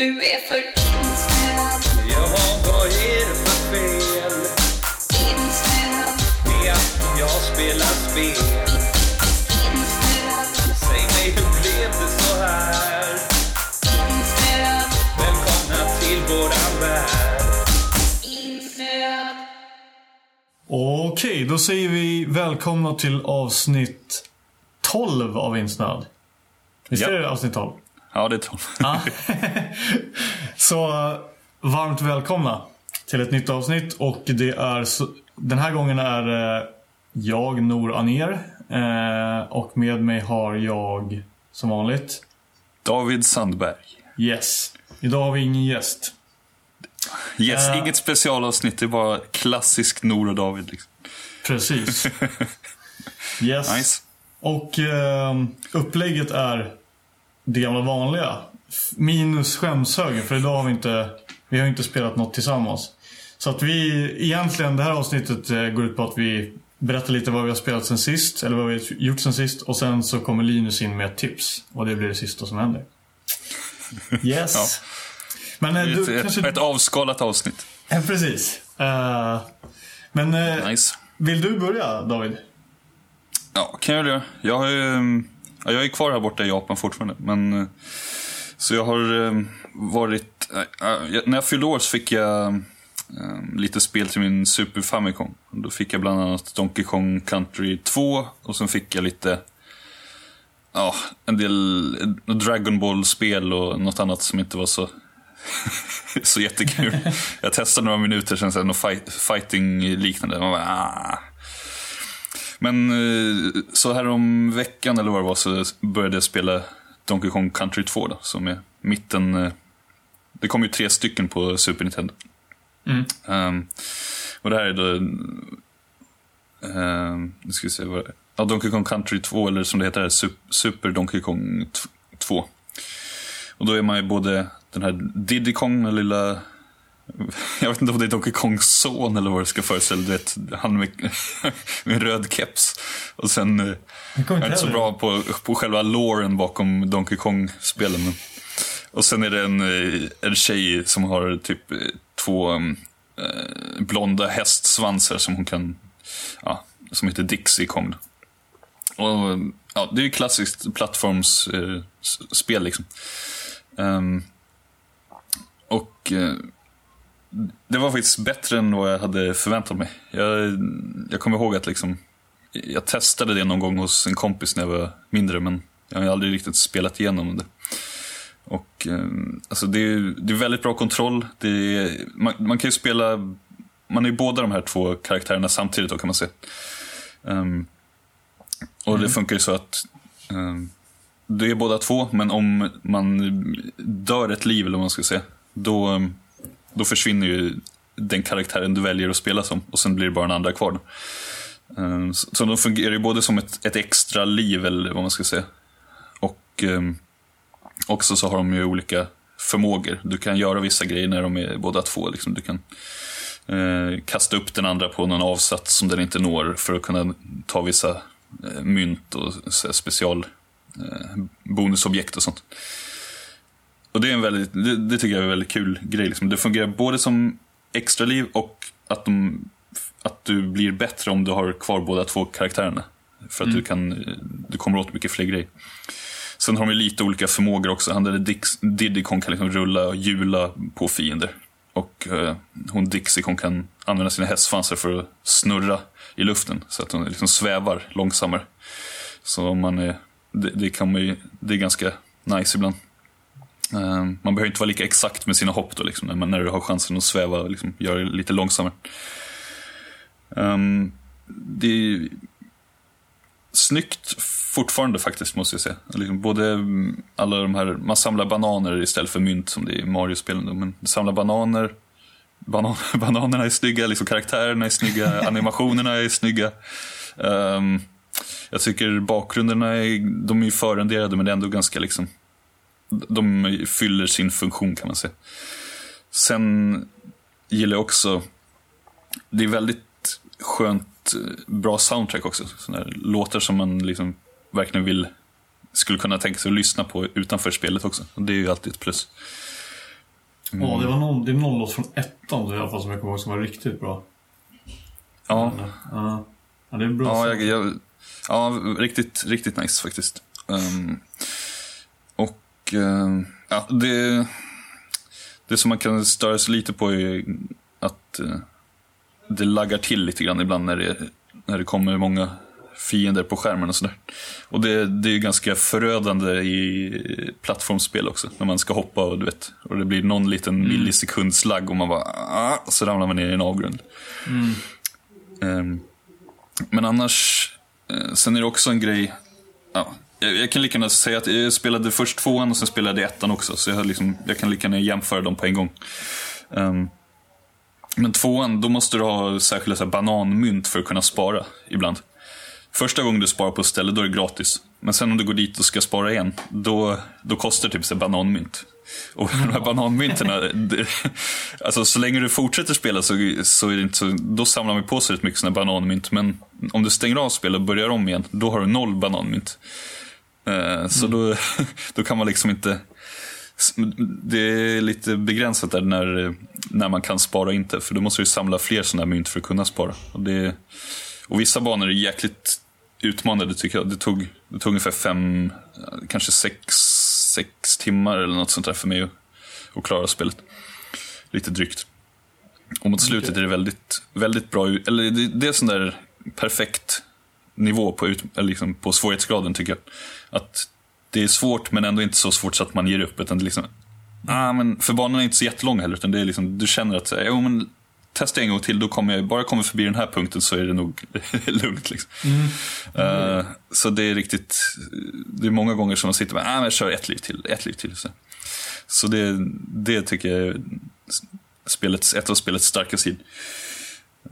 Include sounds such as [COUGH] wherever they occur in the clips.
Du är för insnöad, Jaha, vad är det för fel? insnöad, med att jag spelar spel? Okej, då säger vi välkomna till avsnitt 12 av Insnöd. Visst är det avsnitt 12? Ja, det jag. Ja. [LAUGHS] så varmt välkomna till ett nytt avsnitt och det är så, den här gången är eh, jag Nor Aner eh, och med mig har jag som vanligt David Sandberg. Yes. Idag har vi ingen gäst. Yes, Eh. inget specialavsnitt, det är bara klassisk Nor och David. Liksom. Precis. [LAUGHS] Yes. Nice. Och eh, upplägget är det gamla vanliga. Minus skämshögen, för idag har vi inte, vi har inte spelat något tillsammans. Så att vi, egentligen, det här avsnittet eh, går ut på att vi berättar lite vad vi har spelat sen sist, eller vad vi har gjort sen sist. Och sen så kommer Linus in med ett tips. Och det blir det sista som händer. [LAUGHS] Yes. Men eh, du Ett, kanske... ett, avskalat avsnitt. Eh, precis. Eh, men Nice vill du börja David? Ja, kan jag göra. Jag, har ju, mm, ja, jag är kvar här borta i Japan fortfarande. Men, eh, så jag har eh, varit... Eh, när jag fyllde år så fick jag lite spel till min Super Famicom. Då fick jag bland annat Donkey Kong Country 2 och sen fick jag lite... Ja, en del Dragon Ball-spel och något annat som inte var så, [LAUGHS] så jättekul. Jag testade några minuter sen, sen något fight, fighting-liknande. Man bara, ah. Men eh, så här om veckan eller vad det var så började jag spela Donkey Kong Country 2 då, som är mitten. eh, Det kom ju tre stycken på Super Nintendo. Mm. Ehm, och det här är då, um, nu ska vi se vad det är. Ja, Donkey Kong Country 2 eller som det heter här, Sup- Super Donkey Kong t- 2. Och då är man ju både den här Diddy Kong, den lilla [LAUGHS] jag vet inte om det är Donkey Kongs son eller vad det ska föreställa. Du vet, han med, [LAUGHS] med röd keps. Och sen, eh, Jag är inte så bra på, på själva loren bakom Donkey Kong-spelen. Och sen är det en, eh, en tjej som har typ eh, två eh, blonda hästsvansar som hon kan, ja, som heter Dixie Kong. Och, ja, det är ju klassiskt plattformsspel liksom. Ehm, och eh, det var faktiskt bättre än vad jag hade förväntat mig. Jag, jag kommer ihåg att liksom, jag testade det någon gång hos en kompis när jag var mindre, men jag har aldrig riktigt spelat igenom det. Och, eh, alltså det, är, det är väldigt bra kontroll. Är, man, man kan ju spela, man är ju båda de här två karaktärerna samtidigt då kan man säga. Ehm, och det funkar ju så att um, du är båda två, men om man dör ett liv, eller vad man ska säga, då, då försvinner ju den karaktären du väljer att spela som och sen blir det bara en andra kvar. Ehm, så de fungerar ju både som ett, ett extra liv, eller vad man ska säga. Och ehm, också så har de ju olika förmågor. Du kan göra vissa grejer när de är båda två. Liksom. Du kan eh, kasta upp den andra på någon avsats som den inte når för att kunna ta vissa eh, mynt och så här special eh, bonusobjekt och sånt. Och det, är en väldigt, det, det tycker jag är en väldigt kul grej. Liksom. Det fungerar både som extra liv och att, de, att du blir bättre om du har kvar båda två karaktärerna. För att du, kan, du kommer åt mycket fler grejer. Sen har de lite olika förmågor också. Han där Dix, Diddy Kong kan liksom rulla och hjula på fiender. Och eh, hon Dixie Kong kan använda sina hästsvansar för att snurra i luften. Så att hon liksom svävar långsammare. Så man är, det, det, kan man ju, det är ganska nice ibland. Eh, man behöver inte vara lika exakt med sina hopp då, liksom, när, man, när du har chansen att sväva liksom, göra det lite långsammare. Ehm, det är snyggt fortfarande faktiskt, måste jag säga. Liksom både mm, alla de här, man samlar bananer istället för mynt som det är i Mario-spelen. Men samlar bananer, banan, [LAUGHS] bananerna är snygga, liksom karaktärerna är snygga, [LAUGHS] animationerna är snygga. Ehm, jag tycker bakgrunderna är, de är ju förrenderade men det är ändå ganska liksom de fyller sin funktion kan man säga. Sen gillar jag också, det är väldigt skönt, eh, bra soundtrack också. Sådana låtar som man liksom verkligen vill, skulle kunna tänka sig att lyssna på utanför spelet också. Och det är ju alltid ett plus. Ja, det, var någon, det är någon låt från ettan i alla fall som jag kommer ihåg som var riktigt bra. Ja, Ja, ja det är bra. ja, jag, jag, ja riktigt, riktigt nice faktiskt. Ehm, och ehm, ja, det, det som man kan störa sig lite på är att eh, det laggar till lite grann ibland när det, när det kommer många fiender på skärmen och sådär. Och det, det är ju ganska förödande i plattformsspel också. När man ska hoppa och du vet, och det blir någon liten millisekunds lagg och man bara ah, så ramlar man ner i en avgrund. Ehm, men annars, eh, sen är det också en grej, ja, jag, kan lika gärna säga att jag spelade först tvåan och sen spelade jag ettan också. Så jag, liksom, jag kan lika gärna jämföra dem på en gång. Ehm, men tvåan, då måste du ha särskilda så här, bananmynt för att kunna spara ibland. Första gången du sparar på ett ställe, då är det gratis. Men sen om du går dit och ska spara igen, då, då kostar det typ så här, bananmynt. Och de här bananmynterna, det, alltså så länge du fortsätter spela så, så är det inte så, då samlar man på sig rätt mycket här bananmynt. Men om du stänger av spelet och börjar om igen, då har du noll bananmynt. Eh, Så då, [LAUGHS] då kan man liksom inte, det är lite begränsat där när, när man kan spara inte. För då måste du samla fler sådana mynt för att kunna spara. Och, det, och vissa banor är jäkligt utmanande tycker jag. Det tog, det tog ungefär fem, kanske sex, sex timmar eller något sånt där för mig att, att klara spelet. Lite drygt. Och mot slutet är det väldigt, väldigt bra, eller det, det är sån där perfekt nivå på, ut, liksom på svårighetsgraden tycker jag. Att det är svårt men ändå inte så svårt så att man ger upp. Utan det är liksom, ah, men för banan är inte så jättelång heller. Utan det är liksom, du känner att jo, men, testa en gång till, då kommer jag, bara jag kommer förbi den här punkten så är det nog [LAUGHS] lugnt. Liksom. Eh, så det är riktigt, det är många gånger som man sitter med, ah, men jag kör ett liv till, ett liv till. Så, så det, det tycker jag är spelets, ett av spelets starka sidor.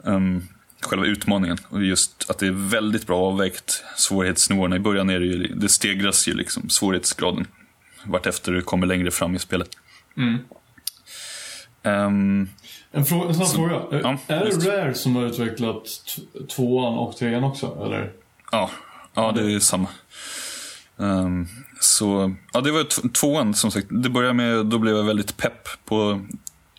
Um, själva utmaningen och just att det är väldigt bra avvägt svårighetsnivåerna. I början är det ju, det stegras ju liksom svårighetsgraden vartefter du kommer längre fram i spelet. Ehm, En, frå- en snabb fråga. Är- ja, är visst. det Rare som har utvecklat tvåan och trean också? Eller? ja, ja, det är samma. Ehm, så, ja, det var tvåan som sagt. Det började med, då blev jag väldigt pepp på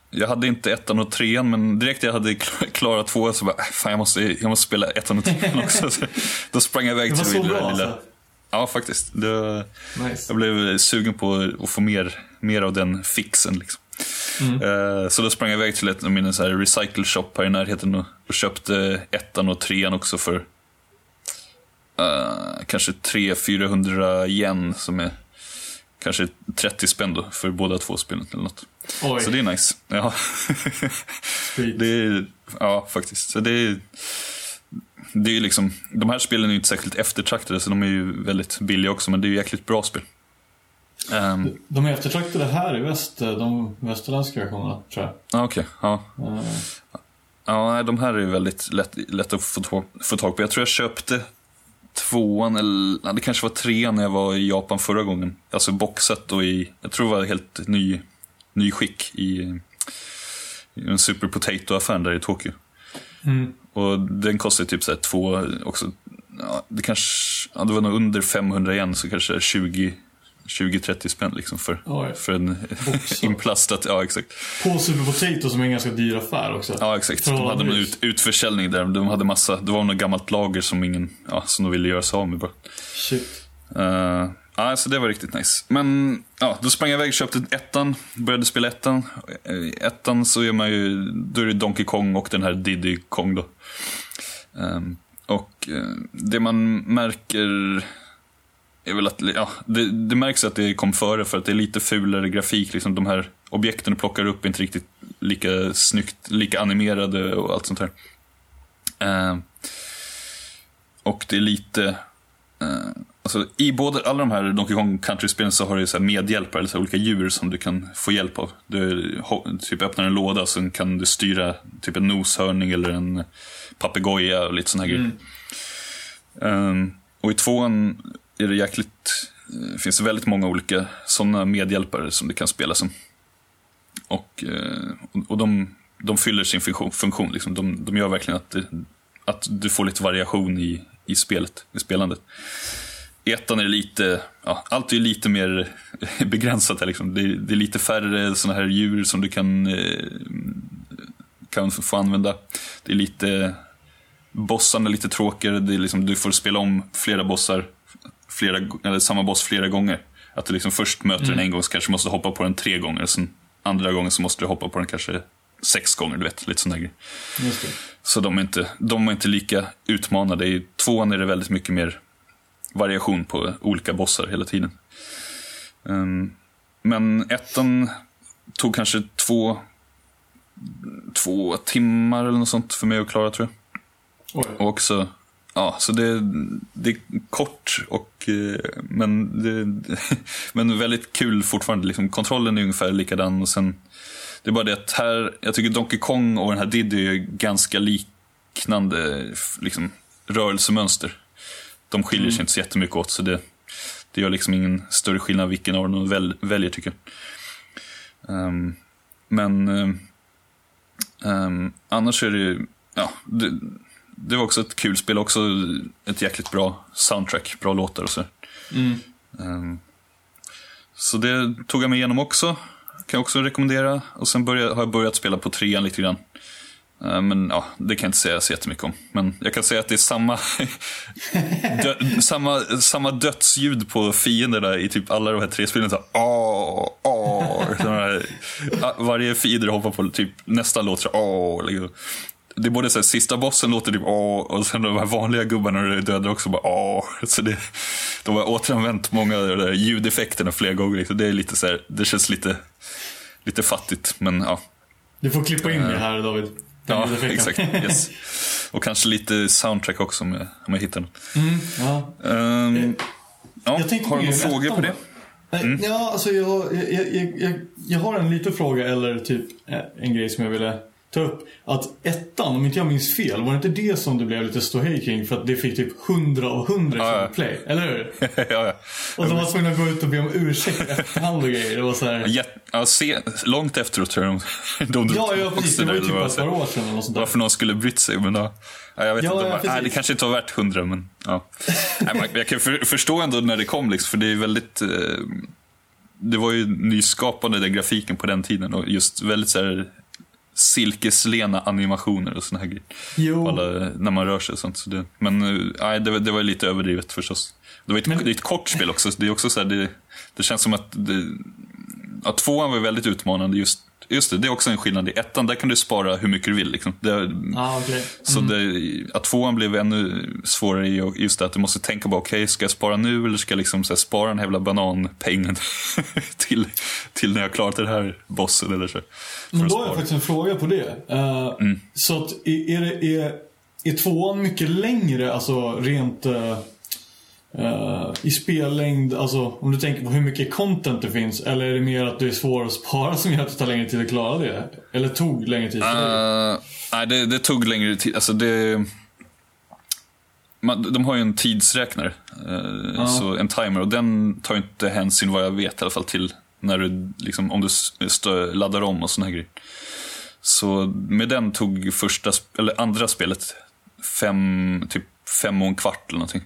jag hade inte ettan och trean, men direkt jag hade kl- klarat tvåan så bara, äh, fan jag måste, jag måste spela ettan och trean [LAUGHS] också. Så, då sprang jag iväg till det lilla, bra lilla. alltså? Ja, faktiskt. Det, Nice. Jag blev sugen på att få mer, mer av den fixen. Liksom. Eh, så då sprang jag iväg till ett av mina så här recycle shop här i närheten och, och köpte ettan och trean också för eh, kanske 300-400 yen som är kanske 30 spänn då för båda två spelen eller något. Oj, Så det är nice. Ja, det är, ja faktiskt. Så det är, det är liksom, de här spelen är ju inte särskilt eftertraktade så de är ju väldigt billiga också men det är ju jäkligt bra spel. Ehm, De är eftertraktade här i väst, de västerländska versionerna, tror jag. Ja, okej. Ja. Eh, Ja, de här är ju väldigt lätt, lätt att få tag på. Jag tror jag köpte tvåan, eller ja, det kanske var trean när jag var i Japan förra gången. Alltså boxat och i, jag tror det var helt ny, ny skick i, i en Super Potato-affären där i Tokyo. Mm. Och den kostade typ så två, också, ja, det kanske, ja, det var nog under 500 igen, så kanske 20 20-30 spänn liksom för, Oj. för en Boxat. [LAUGHS] inplastat, ja exakt. På Super Potato som är en ganska dyr affär också. Ja, exakt. De hade Förhållandevis. ut, utförsäljning där. De hade massa, det var något gammalt lager som ingen, ja, som de ville göra sig av med bara. Shit. Uh, ja, så det var riktigt nice. Men, ja, då sprang jag iväg och köpte ettan, började spela ettan. Eh, Ettan så är man ju, då är det Donkey Kong och den här Diddy Kong då. Ehm, och eh, det man märker är väl att, ja, det, det märks att det kom före för att det är lite fulare grafik. Liksom de här objekten du plockar upp är inte riktigt lika snyggt, lika animerade och allt sånt här. Ehm, och det är lite, eh, alltså i både, alla de här Donkey Kong Country-spelen så har du så medhjälpare, eller så olika djur som du kan få hjälp av. Du typ öppnar en låda så kan du styra typ en noshörning eller en papegoja och lite såna här grejer. Ehm, och i tvåan är det jäkligt det finns det väldigt många olika sådana medhjälpare som det kan spela som. Och, eh, och de, de fyller sin funktion. funktion liksom. de, de gör verkligen att, det, att du får lite variation i, i spelet, i spelandet. I ettan är det lite, ja, allt är lite mer [LAUGHS] begränsat här liksom. det, är- det är lite färre sådana här djur som du kan, eh, kan få använda. Det är lite, bossarna är lite tråkigare, det är liksom, du får spela om flera bossar, flera, eller samma boss flera gånger. Att du liksom först möter den en gång så kanske måste hoppa på den tre gånger, sen andra gången så måste du hoppa på den kanske sex gånger, du vet, lite grejer. Just det. Så de är inte, de är inte lika utmanade. I tvåan är det väldigt mycket mer variation på olika bossar hela tiden. Ehm, men ettan tog kanske två, två timmar eller något sånt för mig att klara tror jag. Oj. Och också, ja, så det, det är kort och, eh, men, det, [LAUGHS] men väldigt kul fortfarande. Liksom, kontrollen är ungefär likadan och sen, det är bara det att här, jag tycker Donkey Kong och den här Diddy är ganska liknande liksom, rörelsemönster. De skiljer sig inte så jättemycket åt så det, det gör liksom ingen större skillnad vilken av dem de väl, väljer tycker jag. Ehm, men ehm, annars är det ju, ja, det, det var också ett kul spel, också ett jäkligt bra soundtrack, bra låtar och så. Mm. Ehm, så det tog jag mig igenom också, kan jag också rekommendera. Och sen började, har jag börjat spela på trean lite grann. Ehm, Men ja, det kan jag inte säga så jättemycket om. Men jag kan säga att det är samma, [LAUGHS] dö, samma, samma dödsljud på fienderna i typ alla de här tre spelen. Så åh, åh, [LAUGHS] varje fiende hoppar på, typ nästa låt så åh. Liksom. Det är både så här, sista bossen låter typ åh och sen de här vanliga gubbarna när du dödar också bara åh. [LAUGHS] Så det, de har återanvänt många av de där ljudeffekterna flera gånger. Liksom. Det är lite så här, det känns lite, lite fattigt men ja. Du får klippa in det här David. Den Ja, exakt. Yes. [LAUGHS] Och kanske lite soundtrack också om jag, om jag hittar något. Mm, ja. Ehm, ja, har du några frågor på det? Nej, Ja, alltså jag, jag, jag, jag, jag har en liten fråga eller typ eh, en grej som jag ville ta upp. Att ettan, om inte jag minns fel, var det inte det som det blev lite ståhej kring för att det fick typ 100 av 100 i Ja, ja. play? Eller hur? [LAUGHS] ja, ja. Och de var tvungna att gå ut och be om ursäkt efterhand och grejer. Det var så här... Ja, se, långt efteråt tror jag de, de Ja, ja precis. Det var ju typ ett par år sedan eller något sånt där. Varför någon skulle brytt sig, men ja. ja jag vet Ja, inte. ja, nej, det kanske inte var värt hundra, men ja. nej, man, jag kan för, förstå ändå när det kom, liksom, för det är väldigt... Eh, det var ju nyskapande, den grafiken på den tiden och just väldigt så här silkeslena animationer och såna här grejer. Jo. Alla, när man rör sig och sånt. Så det, men eh, nej, det, var- det var lite överdrivet förstås. Det var ett, Men- det är ett kort spel också. så Det, är också så här, det, det känns som att det, ja, tvåan var väldigt utmanande. Just, just det, det är också en skillnad. I ettan där kan du spara hur mycket du vill. Liksom. Det, Ah, okej. så det, att tvåan blev ännu svårare i just det att du måste tänka på, okej, ska jag spara nu eller ska jag liksom här, spara den här jävla bananpengen [LAUGHS] till, till när jag klarat den här bossen eller så. Men då har jag faktiskt en fråga på det. Eh, Mm. Så att är, är, det, är, är tvåan mycket längre, alltså rent eh, eh, i spellängd, alltså om du tänker på hur mycket content det finns, eller är det mer att det är svårare att spara [LAUGHS] som gör att det tar längre tid att klara det? Eller tog längre tid? Uh, nej, det, det tog längre tid. Alltså det, man, de har ju en tidsräknare, eh, så en timer, och den tar ju inte hänsyn vad jag vet i alla fall till när du, liksom, om du stö, laddar om och såna här grejer. Så med den tog första, eller andra spelet fem, typ fem och en kvart eller någonting.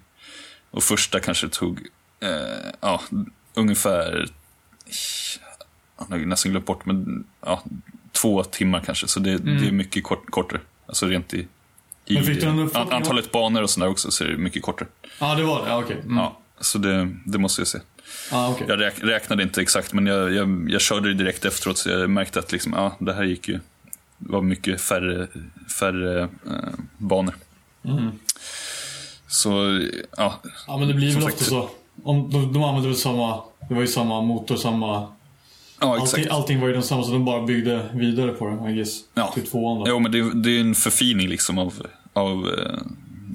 Och första kanske tog, eh, ja, ungefär, jag har nästan glömt bort, men ja, två timmar kanske. Så det, det är mycket kort, kortare. Alltså rent i, i Mm. Antalet banor och sådär också så är det mycket kortare. Ja, det var det. Ja, okej. Mm. Ja, så det, det måste jag se. Ah, okej. Jag räk, räknade inte exakt, men jag, jag, jag körde det direkt efteråt så jag märkte att liksom, ja, det här gick ju, det var mycket färre, färre eh, banor. Mm. Så, ja, Ja, men det blir väl sagt- ofta så. Om, de, de använde väl samma, det var ju samma motor, samma... ja Allting, exakt. allting var ju densamma så de bara byggde vidare på det, I guess. Ja. Till tvåan då. Jo, men det, det är en förfining liksom av, av eh,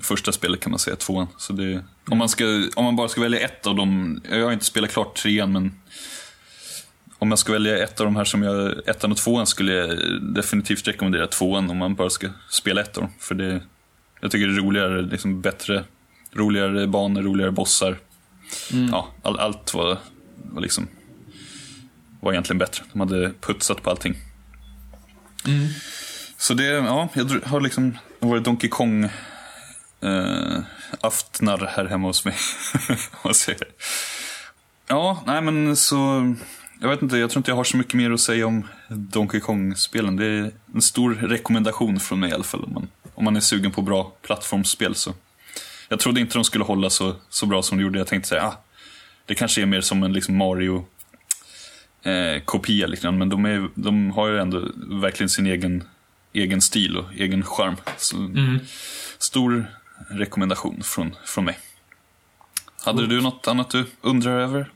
första spelet kan man säga, tvåan. Så det, om, man ska, om man bara ska välja ett av dem, jag har inte spelat klart trean, men om jag ska välja ett av de här som jag, ettan och tvåan skulle jag definitivt rekommendera tvåan om man bara ska spela ett av dem. För det, jag tycker det är roligare, liksom bättre, roligare banor, roligare bossar. ja, all, allt var, var liksom var egentligen bättre. De hade putsat på allting. Så det, ja, jag har liksom varit Donkey Kong eh, aftnar här hemma hos mig. [LAUGHS] säger. Ja, nej men så, jag vet inte, jag tror inte jag har så mycket mer att säga om Donkey Kong-spelen. Det är en stor rekommendation från mig i alla fall. Om man, om man är sugen på bra plattformsspel så. Jag trodde inte de skulle hålla så, så bra som de gjorde. Jag tänkte säga, ah, det kanske är mer som en liksom Mario eh, kopia grann, men de, är, de har ju ändå verkligen sin egen, egen stil och egen charm. Så, Stor rekommendation från, från mig. Hade du något annat du undrar över?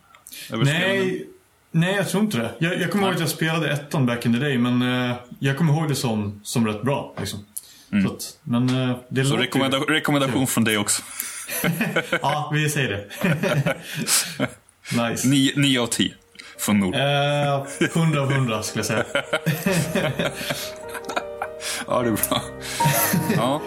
över spelen? Nej, nej, jag tror inte det. Jag, jag kommer ihåg att jag spelade ettan back in the day, men eh, jag kommer ihåg det som, som rätt bra. Liksom. Så att, men eh, det Mm. Så låter ju- rekommenda rekommendation från dig också. [LAUGHS] Ja, vi säger det. [LAUGHS] nice. 9 av 10 från Nord. Eh, 100 av 100 skulle jag säga. [LAUGHS] Ja, det är bra. Ja.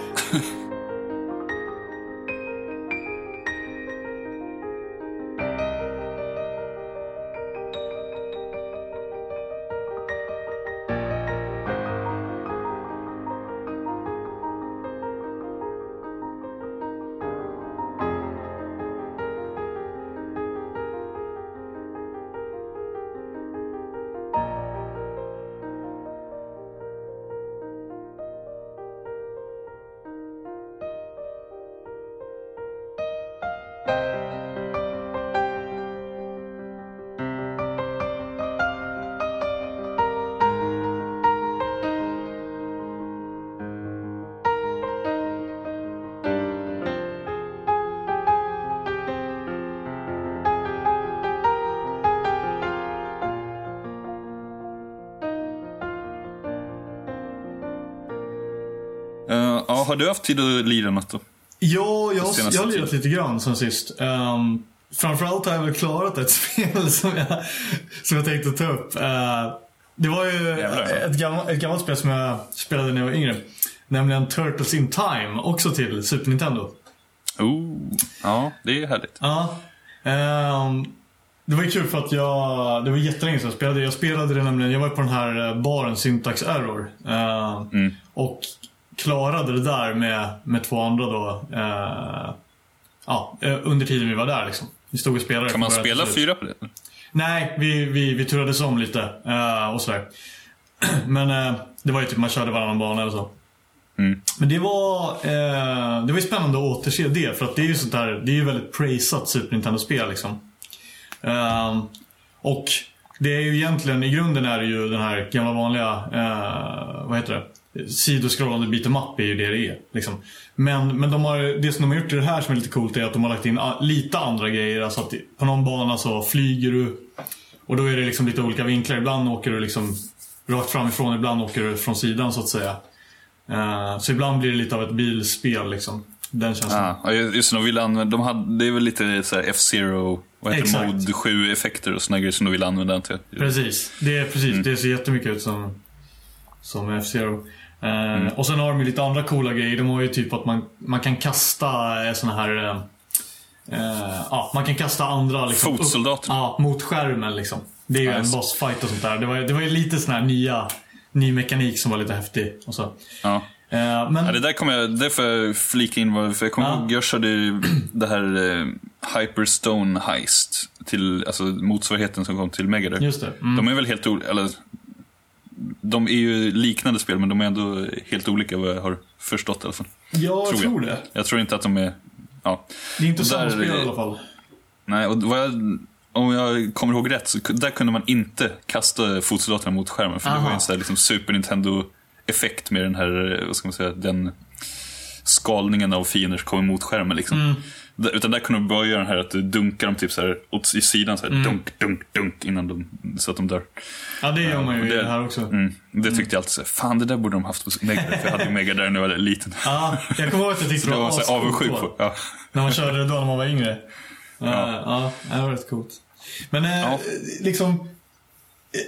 Har du haft tid att lira något då? Ja, jag, Senaste jag har lirat lite grann sen sist. Um, framförallt har jag väl klarat ett [LAUGHS] spel som jag, som jag tänkte ta upp. Eh, det var ju Jävlar. ett gammalt, ett gammalt spel som jag spelade när jag var yngre. Nämligen Turtles in Time, också till Super Nintendo. Oh, ja, det är härligt. Ja. ehm, det var ju kul för att jag, det var jättelänge sedan jag spelade. Jag spelade det nämligen, jag var på den här eh, baren Syntax Error. Eh, Mm. Och klarade det där med, med två andra då. eh, ja, eh, under tiden vi var där liksom. Vi stod och spelade. Kan man spela fyra på det? Nej, vi, vi, vi turades om lite eh, och sådär. [CLEARS THROAT] Men eh, det var ju typ man körde varannan bana eller så. Mm. Men det var, eh, det var ju spännande att återse det. För att det är ju sånt där, det är ju väldigt praisat Super Nintendo-spel liksom. Ehm, och det är ju egentligen, i grunden är det ju den här gamla vanliga, eh, vad heter det? Sidoskrollande beat'em up är ju det det är. Liksom. Men, men de har, det som de har gjort i det här som är lite coolt är att de har lagt in a- lite andra grejer. Alltså att på någon bana så flyger du och då är det liksom lite olika vinklar. Ibland åker du liksom rakt framifrån, ibland åker du från sidan så att säga. Eh, så ibland blir det lite av ett bilspel liksom. Den känslan. Ja, just det, de ville använda, de hade, det är väl lite F-Zero, vad heter Exakt. det, Mode 7-effekter och såna grejer som de ville använda antar jag. Precis. Det, är, precis. Mm. det ser jättemycket ut som, som F-Zero. Eh, Mm. Och sen har de ju lite andra coola grejer. De har ju typ att man, man kan kasta eh, såna här... Eh, eh, ja, man kan kasta andra liksom, Fotsoldater. upp- Ja, mot skärmen liksom. Det är ju Ja, en bossfight och sånt där. Det var, det var ju lite sån här nya, ny mekanik som var lite häftig. Och så. Ja. Eh, men, Ja, det där kommer jag, det får jag flika in, för jag kommer Ja. ihåg, jag körde [CLEARS THROAT] det här eh, Hyperstone Heist, till, alltså motsvarigheten som kom till Mega Drive. Just det. Mm. De är väl helt olika, eller de är ju liknande spel men de är ändå helt olika vad jag har förstått i alla fall. ja, jag tror tror, jag. det. Jag tror inte att de är, ja. Det är inte samma spel i alla fall. Nej, och vad jag, om jag kommer ihåg rätt så där kunde man inte kasta fotsoldaterna mot skärmen. För det var ju Aha. en sån här liksom Super Nintendo-effekt med den här, eh, vad ska man säga, den skalningen av fiender som kommer mot skärmen. Liksom. Mm. Där- Utan där kunde de bara göra den här att du dunkar dem typ så här åt i sidan, så här, Mm. dunk, dunk, dunk innan de, så att de dör. Ja, det gör man ju och i det- det här också. Mm. Det tyckte jag alltid så här, fan det där borde de haft på Mega för jag hade ju Mega Drive när jag var liten. [LAUGHS] Ja, jag kommer ihåg att jag tyckte det det var ascoolt avundsjuk då. på. Ja. När man körde det då när man var yngre. Ja, ja det var rätt coolt. Men eh, Ja. liksom,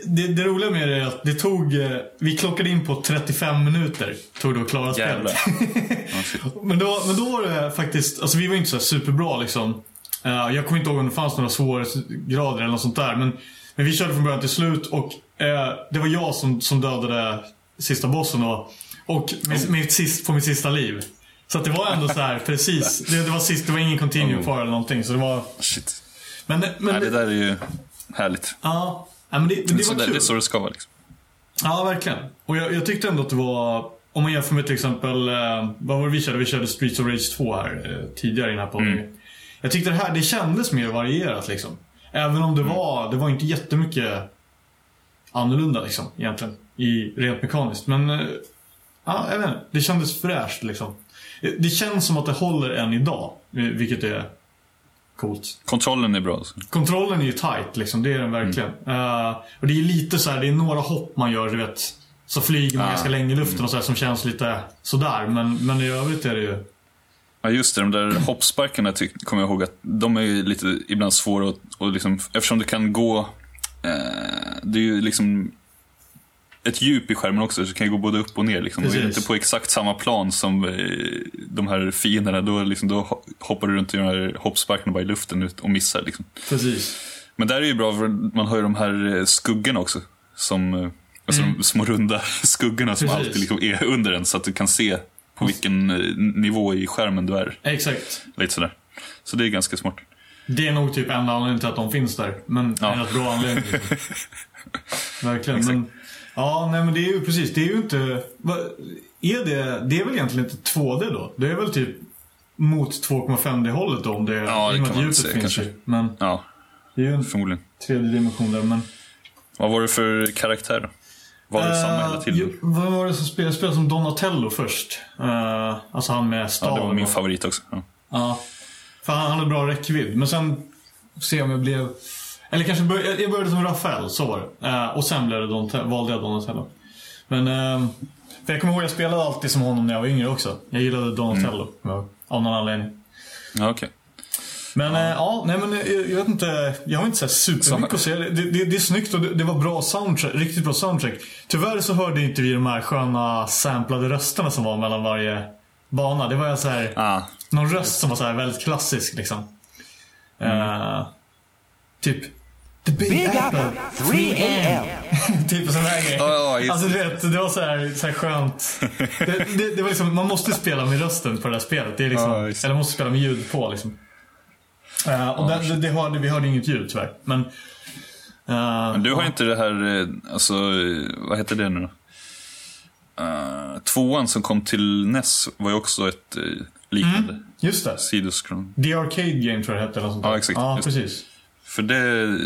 det, det roliga med det är att det tog, eh, vi klockade in på 35 minuter. Tog det att klara spelet. [LAUGHS] Men, då, men då var det faktiskt, alltså vi var inte så superbra liksom. Eh, jag kommer inte ihåg om det fanns några svårighetsgrader eller något sånt där. Men, men vi körde från början till slut och eh, det var jag som, som dödade sista bossen då. Och med, med sist, på mitt sista liv. Så det var ändå så här precis. [LAUGHS] Det, det var sist, det var ingen continue Oh. kvar eller någonting. Så det var... Shit. Men, men, Nej, det där är ju härligt. Ja, ja, men det, men det så var kul. det är så det ska vara liksom. Ja, verkligen. Och jag, jag tyckte ändå att det var, om man jämför med till exempel, eh, vad var det vi körde? Vi körde Streets of Rage 2 här eh, tidigare i den här podden. Mm. Jag tyckte det här, det kändes mer varierat liksom. Även om det Mm. var, det var inte jättemycket annorlunda liksom, egentligen. I, rent mekaniskt. Men, eh, ja, jag vet inte. Det kändes fräscht liksom. Eh, Det känns som att det håller än idag, eh, vilket är coolt. Kontrollen är bra. Alltså. Kontrollen är ju tight liksom, det är den verkligen. Eh, och det är lite så här, det är några hopp man gör, du vet. Så flyger man Ah. ganska länge i luften och så här, som känns lite sådär. Men, men i övrigt är det ju... Ja, just det. De där hoppsparkarna kommer jag ihåg att de är ju lite ibland svåra att, och liksom, eftersom det kan gå, eh, det är ju liksom ett djup i skärmen också, så det kan ju gå både upp och ner. Liksom. Och är det Precis. inte på exakt samma plan som eh, de här fienderna, då, liksom, då ho- hoppar du runt de här hoppsparkarna bara i luften och missar. Liksom. Precis. Men där är ju bra, för man har ju de här eh, skuggorna också. Som, eh, alltså de små runda [LAUGHS] skuggorna som Mm. Precis. alltid liksom är under en, så att du kan se på vilken nivå i skärmen du är. Exakt. Lite sådär. Så det är ganska smart. Det är nog typ enda anledningen till att de finns där. Men Ja. en rätt bra anledning. [LAUGHS] Verkligen. Exakt. Men, ja, nej men det är ju precis. Det är ju inte... Är det, det är väl egentligen inte 2D då? Det är väl typ mot 2,5D hållet då om det, Ja, det kan man djupet säga, finns kanske. ju. Men Ja, det är ju en förmodligen. tredje dimension där. Men... Vad var det för karaktär då? Var det samma hela Eh, tiden? vad var det som spelade? Jag spelade som Donatello först. Uh, alltså han med ja, staven. det var min favorit också. Ja. Ja. För han hade bra räckvidd. Men sen, se om jag blev... Eller kanske bör, jag- började som Rafael, så var det. Eh, och sen blev det valde jag Donatello. Men, ehm, för jag kommer ihåg jag spelade alltid som honom när jag var yngre också. Jag gillade Donatello, mm. av någon anledning. Ja, okej. Men ja, ja nej men jag, jag vet inte. Jag har inte så supermycket att säga. Det, det, det är snyggt och det, det var bra soundtrack, riktigt bra soundtrack. Tyvärr så hörde inte vi de här sköna samplade rösterna som var mellan varje bana. Det var så här Ah, någon röst som var så här väldigt klassisk liksom. Eh, typ The Big, Big Apple. Apple 3 a.m. [LAUGHS] typ sån här grej. Ja, just alltså du vet, det var så här, så här skönt. Det, det, det var liksom, man måste spela med rösten på det där spelet. Det är liksom, det. eller man måste spela med ljud på liksom. Eh, och det, det, det hörde, vi hörde inget ljud tyvärr. Men, eh, men du har inte det här, eh, alltså, vad heter det nu då? Uh, tvåan som kom till NES var ju också ett uh, liknande Just det. The Arcade Game tror jag det hette. Eller något sånt där. Ja, exakt. Ja, precis. För det,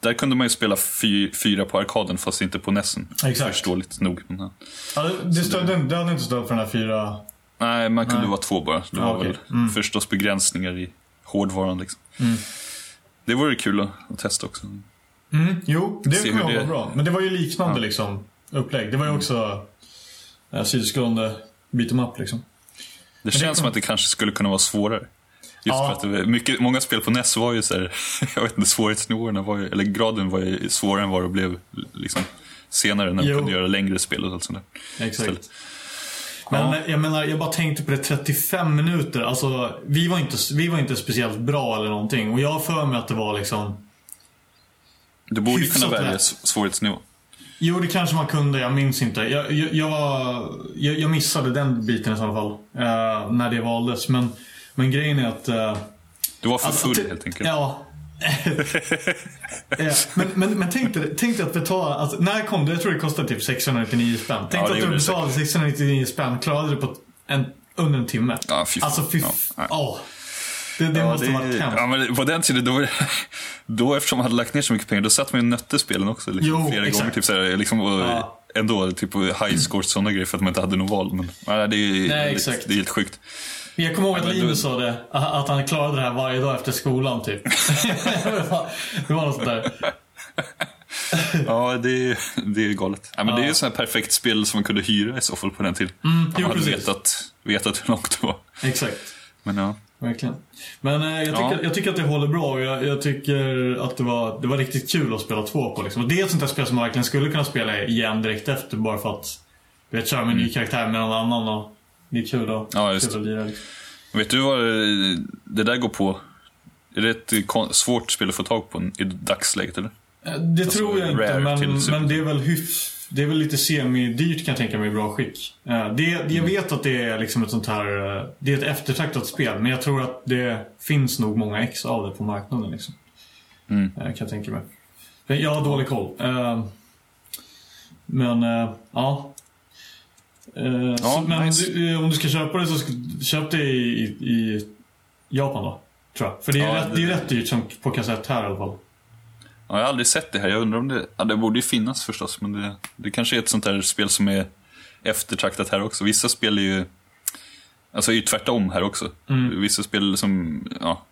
där kunde man ju spela fy, fyra på arkaden fast inte på NESen. Exakt. Förståeligt nog. Men, ja. Det, det, stödde, det hade inte stöd för den här fyra... Nej, man kunde Nej. vara två bara. Det var okej. väl Mm. förstås begränsningar i hårdvaran. Liksom. Det vore kul att, att testa också. Mm, jo, det kommer jag ihåg det- bra. Men det var ju liknande Ja. Mm. liksom, upplägg. Det var ju också äh, sidoskrollande beat em up liksom. Det det känns som kom- att det kanske skulle kunna vara svårare. Just Ja. för att mycket, många spel på NES var ju så här, [LAUGHS] jag vet inte, svårighetsnivåerna var ju, eller graden var ju svårare än vad det blev liksom, senare när man kunde göra längre spel och allt sånt där. Exakt. Istället. Men Ja. jag menar, jag bara tänkte på det 35 minuter. Alltså, vi var, inte, vi var inte speciellt bra eller någonting. Och jag har för mig att det var liksom... Du borde kunna välja svårighetsnivå. Jo, det kanske man kunde. Jag minns inte. Jag, jag, jag, var, jag, missade den biten i alla fall. eh, när det valdes. Men, men grejen är att... eh, Du var för Alltså, full ty- helt enkelt. Ja. Ja, [LAUGHS] men, men, men tänk dig, tänk dig att betala, alltså, när kom det? Jag tror det kostade typ 699 spänn. Tänk Ja, det dig att du det betalade 699 spänn, klarade det på en, under en timme. Ja, fy. Alltså fy Ja, nej. åh. Det, det Ja, måste det- varit hemskt. ja, men På den tiden, då, då eftersom man hade lagt ner så mycket pengar, då satt man ju nötte spelen också. Liksom, Jo, flera exakt. gånger. Typ, så här, liksom, och, Ja. Ändå typ high scores sådana grejer för att man inte hade något val. Men, ja, det, är, Nej, exakt. det är helt sjukt. Jag kommer ihåg att Linus sa det, att han klarade det här varje dag efter skolan typ. [LAUGHS] det, var, något sånt där. Ja, det, det är galet. Ja, men Det är ju så här perfekt spel som man kunde hyra i så fall på den tiden. Mm, man jo, hade precis. vetat, vetat hur långt det var. Exakt. Men ja. Verkligen. Men eh, jag, tycker, Ja. jag tycker att det håller bra jag, jag tycker att det var, det var riktigt kul att spela två på. Liksom. Och det är ett sånt där spel som man verkligen skulle kunna spela igen direkt efter bara för att du vet, köra med en ny karaktär med någon annan och det är kul att, Mm. Ja, just kul att lira. Liksom. Vet du vad det- det där går på? Är det ett svårt spel att få tag på i dagsläget eller? Eh, Det Alltså, tror jag inte, men, men det är väl hyfs... Det är väl lite semi-dyrt kan jag tänka mig i bra skick. Eh, Det, Mm. jag vet att det är liksom ett sånt här... eh, Det är ett eftertraktat spel, men jag tror att det finns nog många ex av det på marknaden. Liksom. Mm. Kan jag tänka mig. Men Jag har dålig koll. Men, eh, ja. Så, men nice. du, eh, om du ska köpa det så ska, köp det i, i, i Japan då. Tror jag. För det är, Ja, rätt, det- det är rätt dyrt som på kassett här i alla fall. Ja, jag har aldrig sett det här. Jag undrar om det... Ja, det borde ju finnas förstås, men det, det kanske är ett sånt där spel som är eftertraktat här också. Vissa spel är ju... Alltså är ju tvärtom här också. Vissa spel som, ja,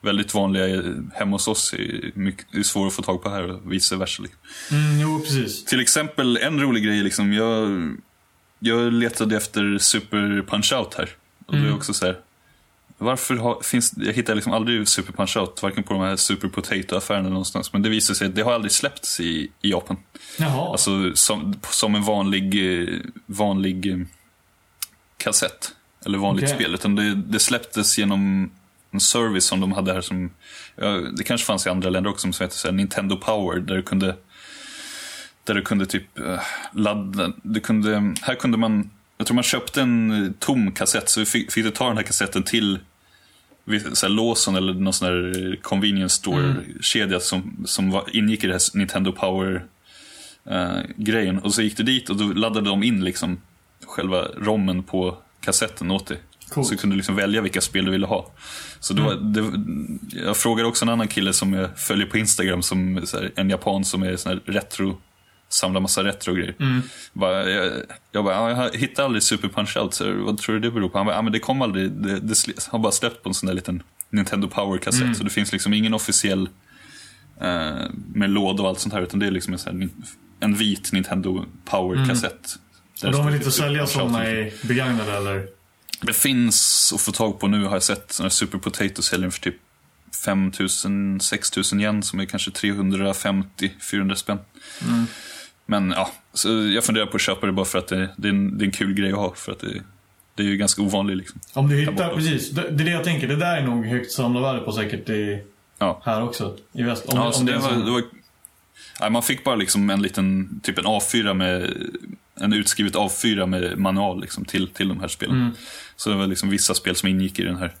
väldigt vanliga hemma hos oss är, mycket, är svåra att få tag på här och vice versa. liksom. Mm, jo, precis. Till exempel, en rolig grej liksom, jag, jag letade efter Super Punch-Out här. Och det är också så här. Varför har, finns, jag hittar liksom aldrig Super Punch-Out, varken på de här Super Potato-affärerna någonstans. Men det visar sig att det har aldrig släppts i, i Japan. Jaha. Alltså som, som en vanlig, eh, vanlig eh, kassett. Eller vanligt Okej. spel. Utan det, det släpptes genom en service som de hade här som, ja, det kanske fanns i andra länder också, som heter så här, Nintendo Power. Där du kunde, där du kunde typ eh, ladda, du kunde, här kunde man, jag tror man köpte en eh, tom kassett så fick, fick du ta den här kassetten till så här, Lawson eller någon sån här convenience store-kedja som, som var, ingick i det här Nintendo Power eh. Och så gick du dit och då laddade de in liksom själva rommen på kassetten åt dig. Coolt. Så kunde du liksom välja vilka spel du ville ha. Så det var, det, jag frågade också en annan kille som jag följer på Instagram, som här, en japan som är sån här retro, samlar massa retro-grejer. Bara, jag, jag bara, ja, jag hittar aldrig Super Punch-Out, så vad tror du det beror på? Han bara, ja, men det kom aldrig, det, det har bara släppt på en sån där liten Nintendo Power-kassett. Så det finns liksom ingen officiell eh, med låda och allt sånt här, utan det är liksom en, här, en vit Nintendo Power-kassett. Där Och de vill inte sälja Punch-Out sådana i begagnade eller? Det finns att få tag på nu har jag sett. Super Potato säljer för typ 5000, 6000 yen som är kanske 350-400 spänn. Men ja, så jag funderar på att köpa det bara för att det, det, är, en, det är en kul grej att ha. För att det, det är ju ganska ovanligt liksom. Om du hittar, precis. Det, det är det jag tänker. Det där är nog högt samlarvärde på säkert i, Ja. här också. I väst. Om, Ja, om så det var, det var, nej, man fick bara liksom en liten, typ en A4 med, en utskrivet A4 med manual liksom till, till de här spelen. Mm. Så det var liksom vissa spel som ingick i den här,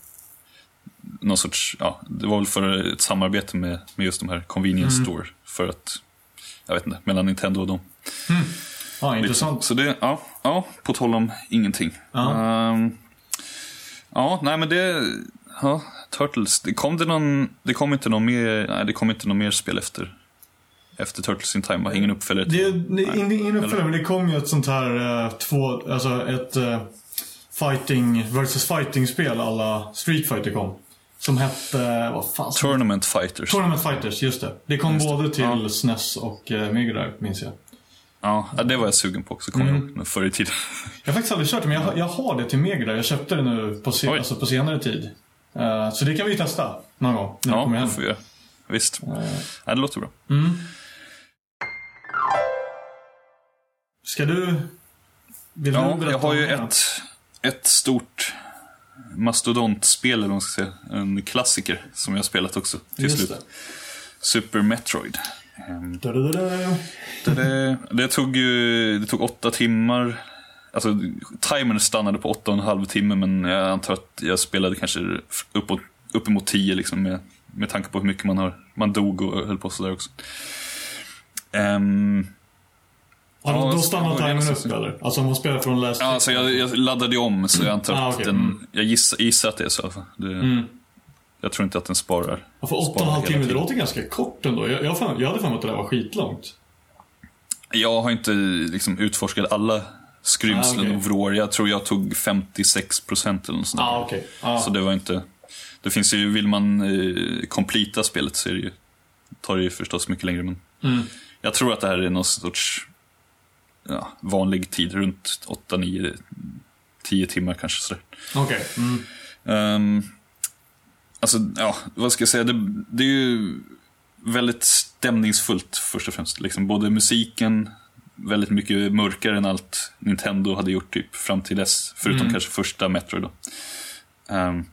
någon sorts, ja, det var väl för ett samarbete med, med just de här convenience Mm. store. För att, jag vet inte, mellan Nintendo och dem. Ja, intressant. Så det, ja, ja på tal om ingenting. Ja. Ehm, ja, nej men det, ja, Turtles, det kom det någon, det kom inte någon mer, nej det kom inte någon mer spel efter, efter Turtles in Time, ingen uppföljare till. det, ingen ingen uppföljare, men det kom ju ett sånt här eh, två, alltså ett eh, fighting versus fighting-spel alla Street Fighter kom. Som hette, vad fan? Tournament Fighters. Tournament Fighters, just det. Det kom Just både till Ja. SNES och eh, Mega Drive, minns jag. ja, ja, det var jag sugen på också, kommer Mm. jag ihåg, förr i tiden. Jag har faktiskt aldrig kört det, men jag, jag har det till Mega Drive. Jag köpte det nu på, se, alltså på senare tid. Eh, så det kan vi testa någon gång, när Ja, kommer det hem. får vi göra. Visst. Eh, Ja, det låter bra. mm. Ska du... Vill Ja, du jag har ju ett, ett stort mastodontspel, eller vad man ska säga. En klassiker som jag har spelat också till Just slut. det. Super Metroid. Ehm. Det, det, tog ju det tog åtta timmar. Alltså, timern stannade på åtta och en halv timme, men jag antar att jag spelade kanske uppåt, uppemot tio liksom, med, med tanke på hur mycket man har. Man dog och höll på sådär också. Ehm, Ja, då, är timern upp så. eller? Alltså om man spelar från last ja, alltså, jag, jag laddade om, så jag antar Ah, att okej. den... Mm. Jag gissar, gissar att det är så. fall. Det, Mm. Jag tror inte att den sparar. Ja, för åtta och en sparar halv hela timme, det låter ganska kort ändå. Jag, jag, fan, jag hade för mig att det där var skitlångt. Jag har inte liksom, utforskat alla skrymslen Ah, okej. och vrår. Jag tror jag tog 56 procent eller något sånt. Ah, okej. Ah. Så det var inte... Det finns ju, vill man eh, completa spelet så är det ju, tar det ju förstås mycket längre. Men Mm. jag tror att det här är någon sorts ja, vanlig tid, runt 8, 9, 10 timmar kanske. Sådär. Okej. Mm. Um, alltså, ja, vad ska jag säga? Det, det är ju väldigt stämningsfullt först och främst. Liksom, både musiken, väldigt mycket mörkare än allt Nintendo hade gjort typ fram till dess. Förutom Mm. kanske första Metroid då. Ehm,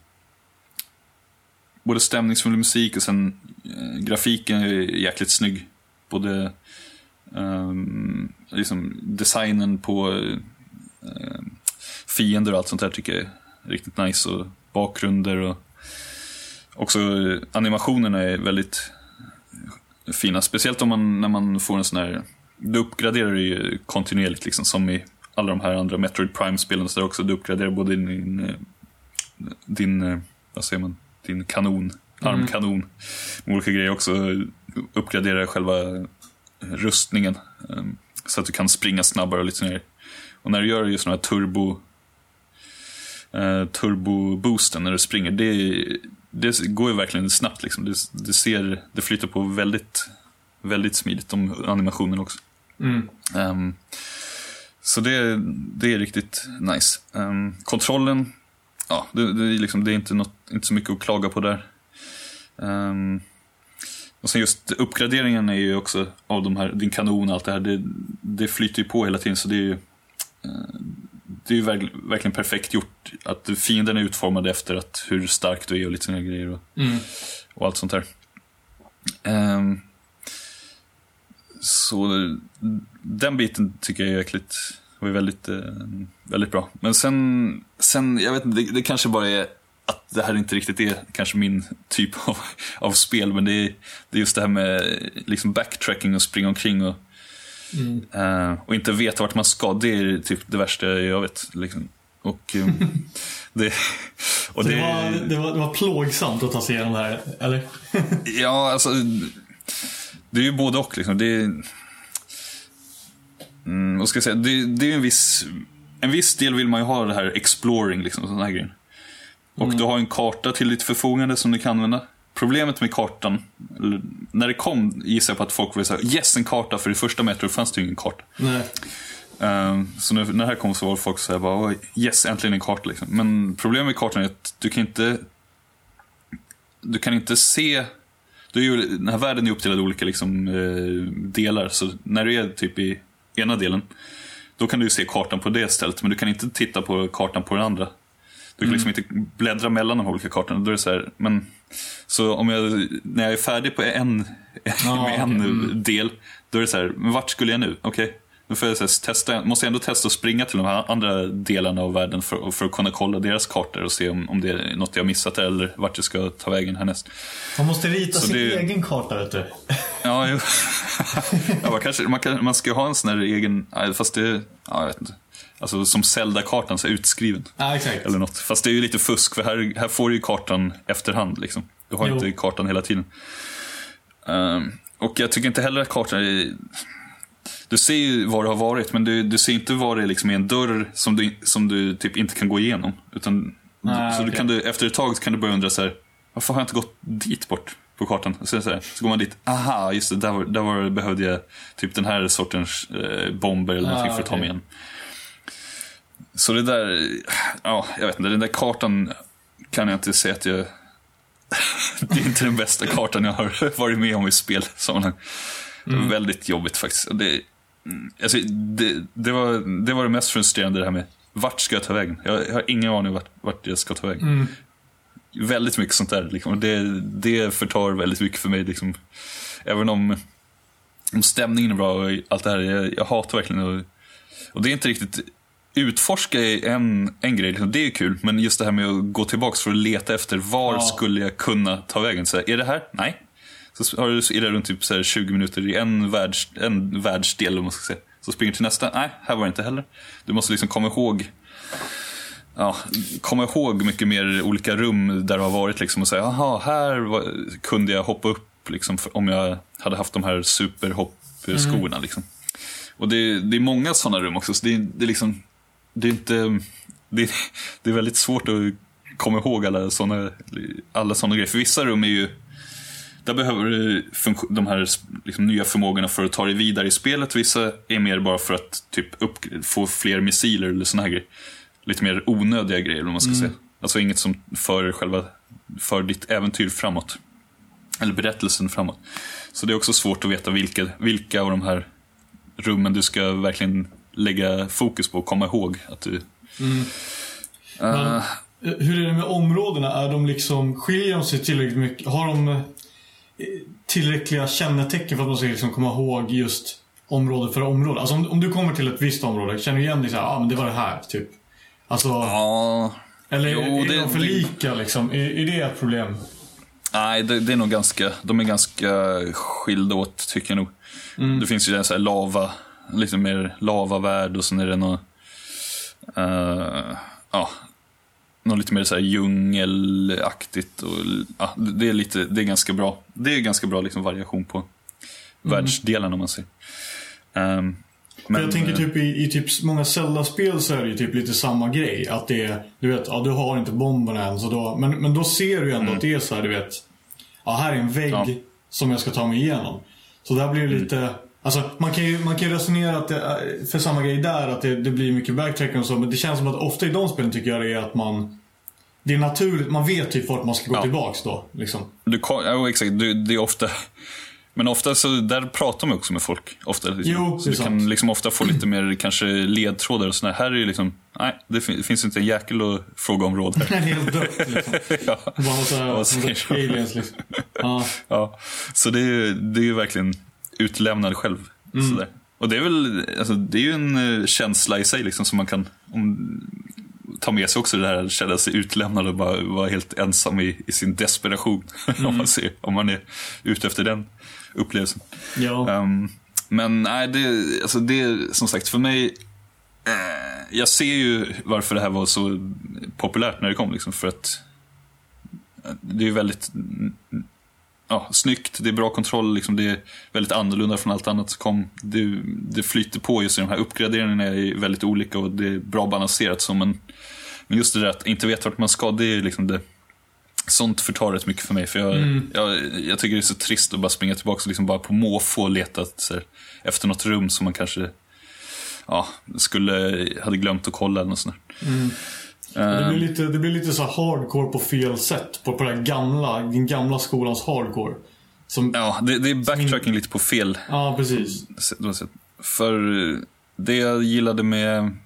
både stämningsfull musik och sen eh, grafiken är jäkligt snygg. Både ehm, liksom designen på eh, fiender och allt sånt där tycker jag är riktigt nice. Och bakgrunder och också animationerna är väldigt fina. Speciellt om man, när man får en sån här, du uppgraderar ju kontinuerligt liksom som i alla de här andra Metroid Prime-spelen så där också. Du uppgraderar både din, eh, din, eh, vad säger man, din kanon, armkanon med olika grejer också. Uppgraderar själva rustningen eh, så att du kan springa snabbare och lite sådär. Och när du gör just den här turbo eh, turbo-boosten när du springer, det, det går ju verkligen snabbt. Liksom. Det, det, ser, det flyter på väldigt, väldigt smidigt, de animationerna också. Mm. Ehm, så det, det är riktigt nice. Ehm, kontrollen, ja, det, det, är liksom, det är inte, något, inte så mycket att klaga på där. Ehm, och sen just uppgraderingen är ju också av de här, din kanon och allt det här, det, det flyter ju på hela tiden så det är ju eh, det är ju verk, verkligen perfekt gjort. Att fienden är utformad efter att hur stark du är och lite sådana grejer. Och, Mm. och allt sånt där. Ehm, så den biten tycker jag är jäkligt, var väldigt, eh, väldigt bra. Men sen, sen jag vet inte, det, det kanske bara är att det här inte riktigt är kanske min typ av, av spel, men det är, det är just det här med liksom backtracking och springa omkring och, eh, och inte veta vart man ska. Det är typ det värsta jag vet. Liksom. Och, eh, [LAUGHS] det, och Så det, var, det, var, det var plågsamt att ta sig igenom det här, eller? [LAUGHS] Ja, alltså. Det är ju både och. Liksom. Det är, mm, vad ska jag säga? Det, det är en viss, en viss del vill man ju ha det här exploring, liksom, sådana här grejer. Och du har en karta till ditt förfogande som du kan använda. Problemet med kartan, när det kom gissar jag på att folk var såhär, yes en karta, för i första Metro fanns det ju ingen karta. Nej. Ehm, så när, när det här kom så var folk så här bara, "Oj, yes, äntligen en karta. Liksom. Men problemet med kartan är att du kan inte du kan inte se du är ju, den här världen är uppdelad i olika liksom, eh, delar. Så när du är typ i ena delen, då kan du se kartan på det stället. Men du kan inte titta på kartan på den andra. Du kan liksom inte bläddra mellan de olika kartorna. Då är det så, här, men, så om jag, när jag är färdig på en, [LAUGHS] med en del, då är det så här, men vart skulle jag nu? Okej, då får jag här, testa, måste jag ändå testa att springa till de här andra delarna av världen för, för att kunna kolla deras kartor och se om, om det är något jag missat eller vart jag ska ta vägen härnäst. Man måste rita Så sin det- egen karta, vet du. Ja, [LAUGHS] ja man, kanske, man, kan, man ska ha en sån här egen, fast det, ja, jag vet inte. Alltså som Zelda-kartan, så utskriven. Ja, exakt. Eller något. Fast det är ju lite fusk, för här, här får du ju kartan efterhand. Liksom. Du har Jo. inte kartan hela tiden. Ehm, och jag tycker inte heller att kartan är... Du ser ju var du har varit, men du, du ser inte var det liksom är en dörr som du, som du typ inte kan gå igenom. Utan, Nej, så du okej. kan du, efter ett tag kan du börja undra så här, varför har jag inte gått dit bort på kartan? Så, så, så går man dit, aha, just det, där, var, där var, behövde jag typ den här sortens eh, bomber eller Ah, någonting för att ta mig igen. Så det där, ja, jag vet inte, den där kartan kan jag inte säga att jag... [LAUGHS] det är inte den bästa kartan jag har [LAUGHS] varit med om i spelsammanhang. Väldigt jobbigt faktiskt. Och Det, mm, alltså, det, det, var, det var det mest frustrerande det här med vart ska jag ta vägen? Jag, jag har ingen aning vart, vart jag ska ta vägen. Väldigt mycket sånt där. Liksom. Och det, det förtar väldigt mycket för mig. Liksom. Även om, om stämningen är bra och allt det här. Jag, jag hatar verkligen att och det är inte riktigt... Utforska är en, en grej, liksom, det är kul. Men just det här med att gå tillbaka för att leta efter var Ja. skulle jag kunna ta vägen. Så här, är det här? Nej. Så har du runt typ så här 20 minuter i en, världs, en världsdel, om man ska säga. Så springer till nästa. Nej, här var det inte heller. Du måste liksom komma ihåg ja, komma ihåg mycket mer olika rum där du har varit liksom, och säga, jaha, här var, kunde jag hoppa upp liksom, om jag hade haft de här superhoppskorna. Liksom. Och det, det är många sådana rum också, så det, det är liksom, det är inte, det, det är väldigt svårt att komma ihåg alla sådana alla såna grejer. För vissa rum är ju, där behöver du de här liksom, nya förmågorna för att ta dig vidare i spelet. Vissa är mer bara för att typ, upp, få fler missiler eller såna här grejer. Lite mer onödiga grejer, om man ska säga. Alltså inget som för själva, för ditt äventyr framåt. Eller berättelsen framåt. Så det är också svårt att veta vilka, vilka av de här rummen du ska verkligen lägga fokus på och komma ihåg att du... Eh, hur är det med områdena? Är de liksom, skiljer de sig tillräckligt mycket? Har de eh, tillräckliga kännetecken för att man ska liksom komma ihåg just område för område? Alltså om, om du kommer till ett visst område, känner du igen dig så ja ah, men det var det här, typ? Alltså, Ja, eller jo, är det- de för det- lika liksom? Är, är det ett problem? nej det, det är nog ganska, de är ganska skilda åt tycker jag nog. Mm. Det finns ju sån här lava, lite mer lavavärld och sen är det något, eh, ja, något lite mer så här djungelaktigt och ja, det är lite, det är ganska bra. Det är ganska bra liksom variation på världsdelen om man säger. Um, För jag tänker typ i, i typ många Zelda-spel så är det ju typ lite samma grej. Att det är, du vet, ja du har inte bomberna än så då, men, men då ser du ändå att det är så här, du vet. Ja, här är en vägg Mm. Ja. Mm. som jag ska ta mig igenom. Så där blir det lite, alltså man kan ju, man kan ju resonera att det för samma grej där, att det, det blir mycket backtracking och så. Men det känns som att ofta i de spelen tycker jag det är att man, det är naturligt, man vet typ vart man ska gå Ja. tillbaks då. Liksom. Du, ja, exakt. Du, det är ofta... Men ofta så, där pratar man också med folk. Ofta, liksom. Jo, så du sant. kan liksom ofta få lite mer kanske ledtrådar och sådär. Här är det liksom, nej, det, fin- finns inte en jäkel att fråga om råd här. Det [LAUGHS] är helt dött liksom. [LAUGHS] ja. Bara säger du? aliens liksom. [LAUGHS] Ja. ja. Så det är, det är ju verkligen utlämnad själv. Mm. Sådär. Och det är väl, alltså, det är ju en eh, känsla i sig liksom som man kan om, ta med sig också det här att känna sig utlämnad och bara vara helt ensam i, i sin desperation. [LAUGHS] Mm. om, man ser, om man är ute efter den upplevelsen. Ja. Ehm, men nej, det, alltså det som sagt för mig. eh, jag ser ju varför det här var så populärt när det kom. Liksom, för att eh, det är ju väldigt ja, snyggt, det är bra kontroll, liksom, det är väldigt annorlunda från allt annat som kom. Det, det flyter på just i de här uppgraderingarna är väldigt olika och det är bra balanserat. Så, men, men just det där att inte veta vart man ska, det är liksom det Sånt förtar rätt mycket för mig. För jag, jag, jag tycker det är så trist att bara springa tillbaka och liksom bara på måfå leta här, efter något rum som man kanske ja, skulle, hade glömt att kolla eller något sånt där. Det blir lite, det blir lite så hardcore på fel sätt. På, på den gamla, den gamla skolans hardcore. Som, ja, Ja, det, det är backtracking lite på fel precis. sätt- sätt. För det jag gillade med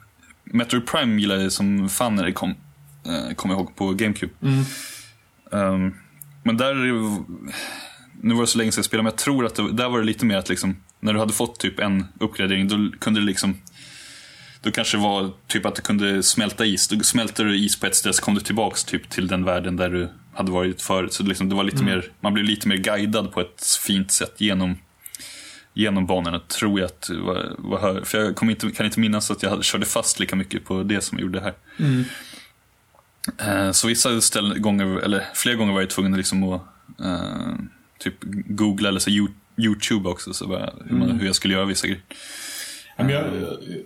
Metroid Prime gillade jag som fan när det kom. Eh, Kommer jag ihåg på GameCube. Mm. Ehm, men där, nu var det så länge sedan jag spelade, men jag tror att det, där var det lite mer att liksom, när du hade fått typ en uppgradering, då kunde det liksom då kanske det var typ att du kunde smälta is. Då smälte du is på ett ställe så kom du tillbaks typ till den världen där du hade varit förut. Så liksom, det var lite mer, man blev lite mer guidad på ett fint sätt genom, genom banorna. Tror jag att var, var. För jag kommer inte, kan inte minnas att jag hade, körde fast lika mycket på det som jag gjorde här. Eh, Så vissa ställen, gånger, eller flera gånger var jag tvungen liksom att eh, typ googla eller så You- YouTube också, så bara, hur, man, hur jag skulle göra vissa grejer. Men jag,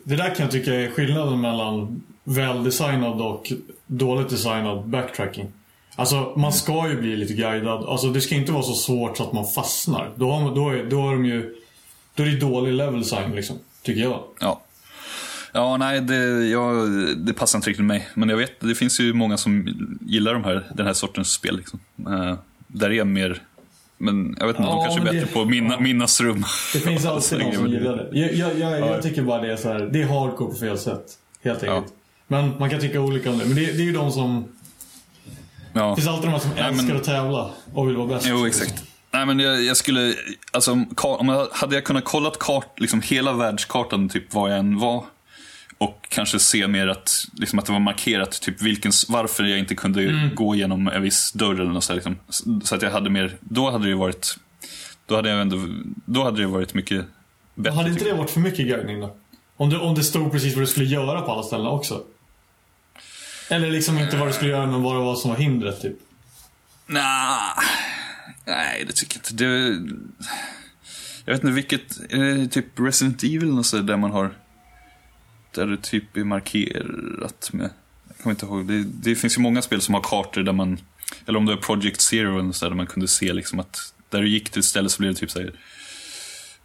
det där kan jag tycka är skillnaden mellan väldesignad och dåligt designad backtracking. Alltså man ska ju bli lite guidad. Alltså det ska inte vara så svårt så att man fastnar. Då, har man, då, är, då är de ju... Då är det dålig level design liksom. Tycker jag. Ja. Ja, nej, det, ja, det passar inte riktigt mig. Men jag vet, det finns ju många som gillar de här, den här sortens spel. Liksom. Uh, där är mer, men jag vet inte, Ja, de kanske är bättre det- på minna, minnas rum. Det finns [LAUGHS] alltid någon som gillar det. Jag, jag, jag, jag tycker bara det är så här. Det är hardcore på fel sätt. Helt enkelt. Men man kan tycka olika om det. Men det, det är ju de som... Ja. Det finns alltid de som Nej, älskar men- att tävla och vill vara bäst. Jo, exakt. Nej, men jag, jag skulle, alltså, om jag, hade jag kunnat kolla kart, liksom hela världskartan, typ var jag än var. Och kanske se mer att, liksom att det var markerat typ vilken, varför jag inte kunde Mm. gå igenom en viss dörr eller något så, här, liksom. så att jag hade mer, då hade det ju varit, då hade jag ändå, då hade det varit mycket bättre. Hade inte det varit för mycket guidning då? Om det, om det stod precis vad du skulle göra på alla ställen också? Eller liksom inte vad du skulle göra men vad det var som var hindret typ? Nah, nej, det tycker jag inte. Det, jag vet inte vilket, är det typ Resident Evil och så där man har, där det typ är markerat med, jag kommer inte ihåg, det, det finns ju många spel som har kartor där man, eller om det är Project Zero eller så där, där man kunde se liksom att, där du gick till ett ställe så blev det typ så här,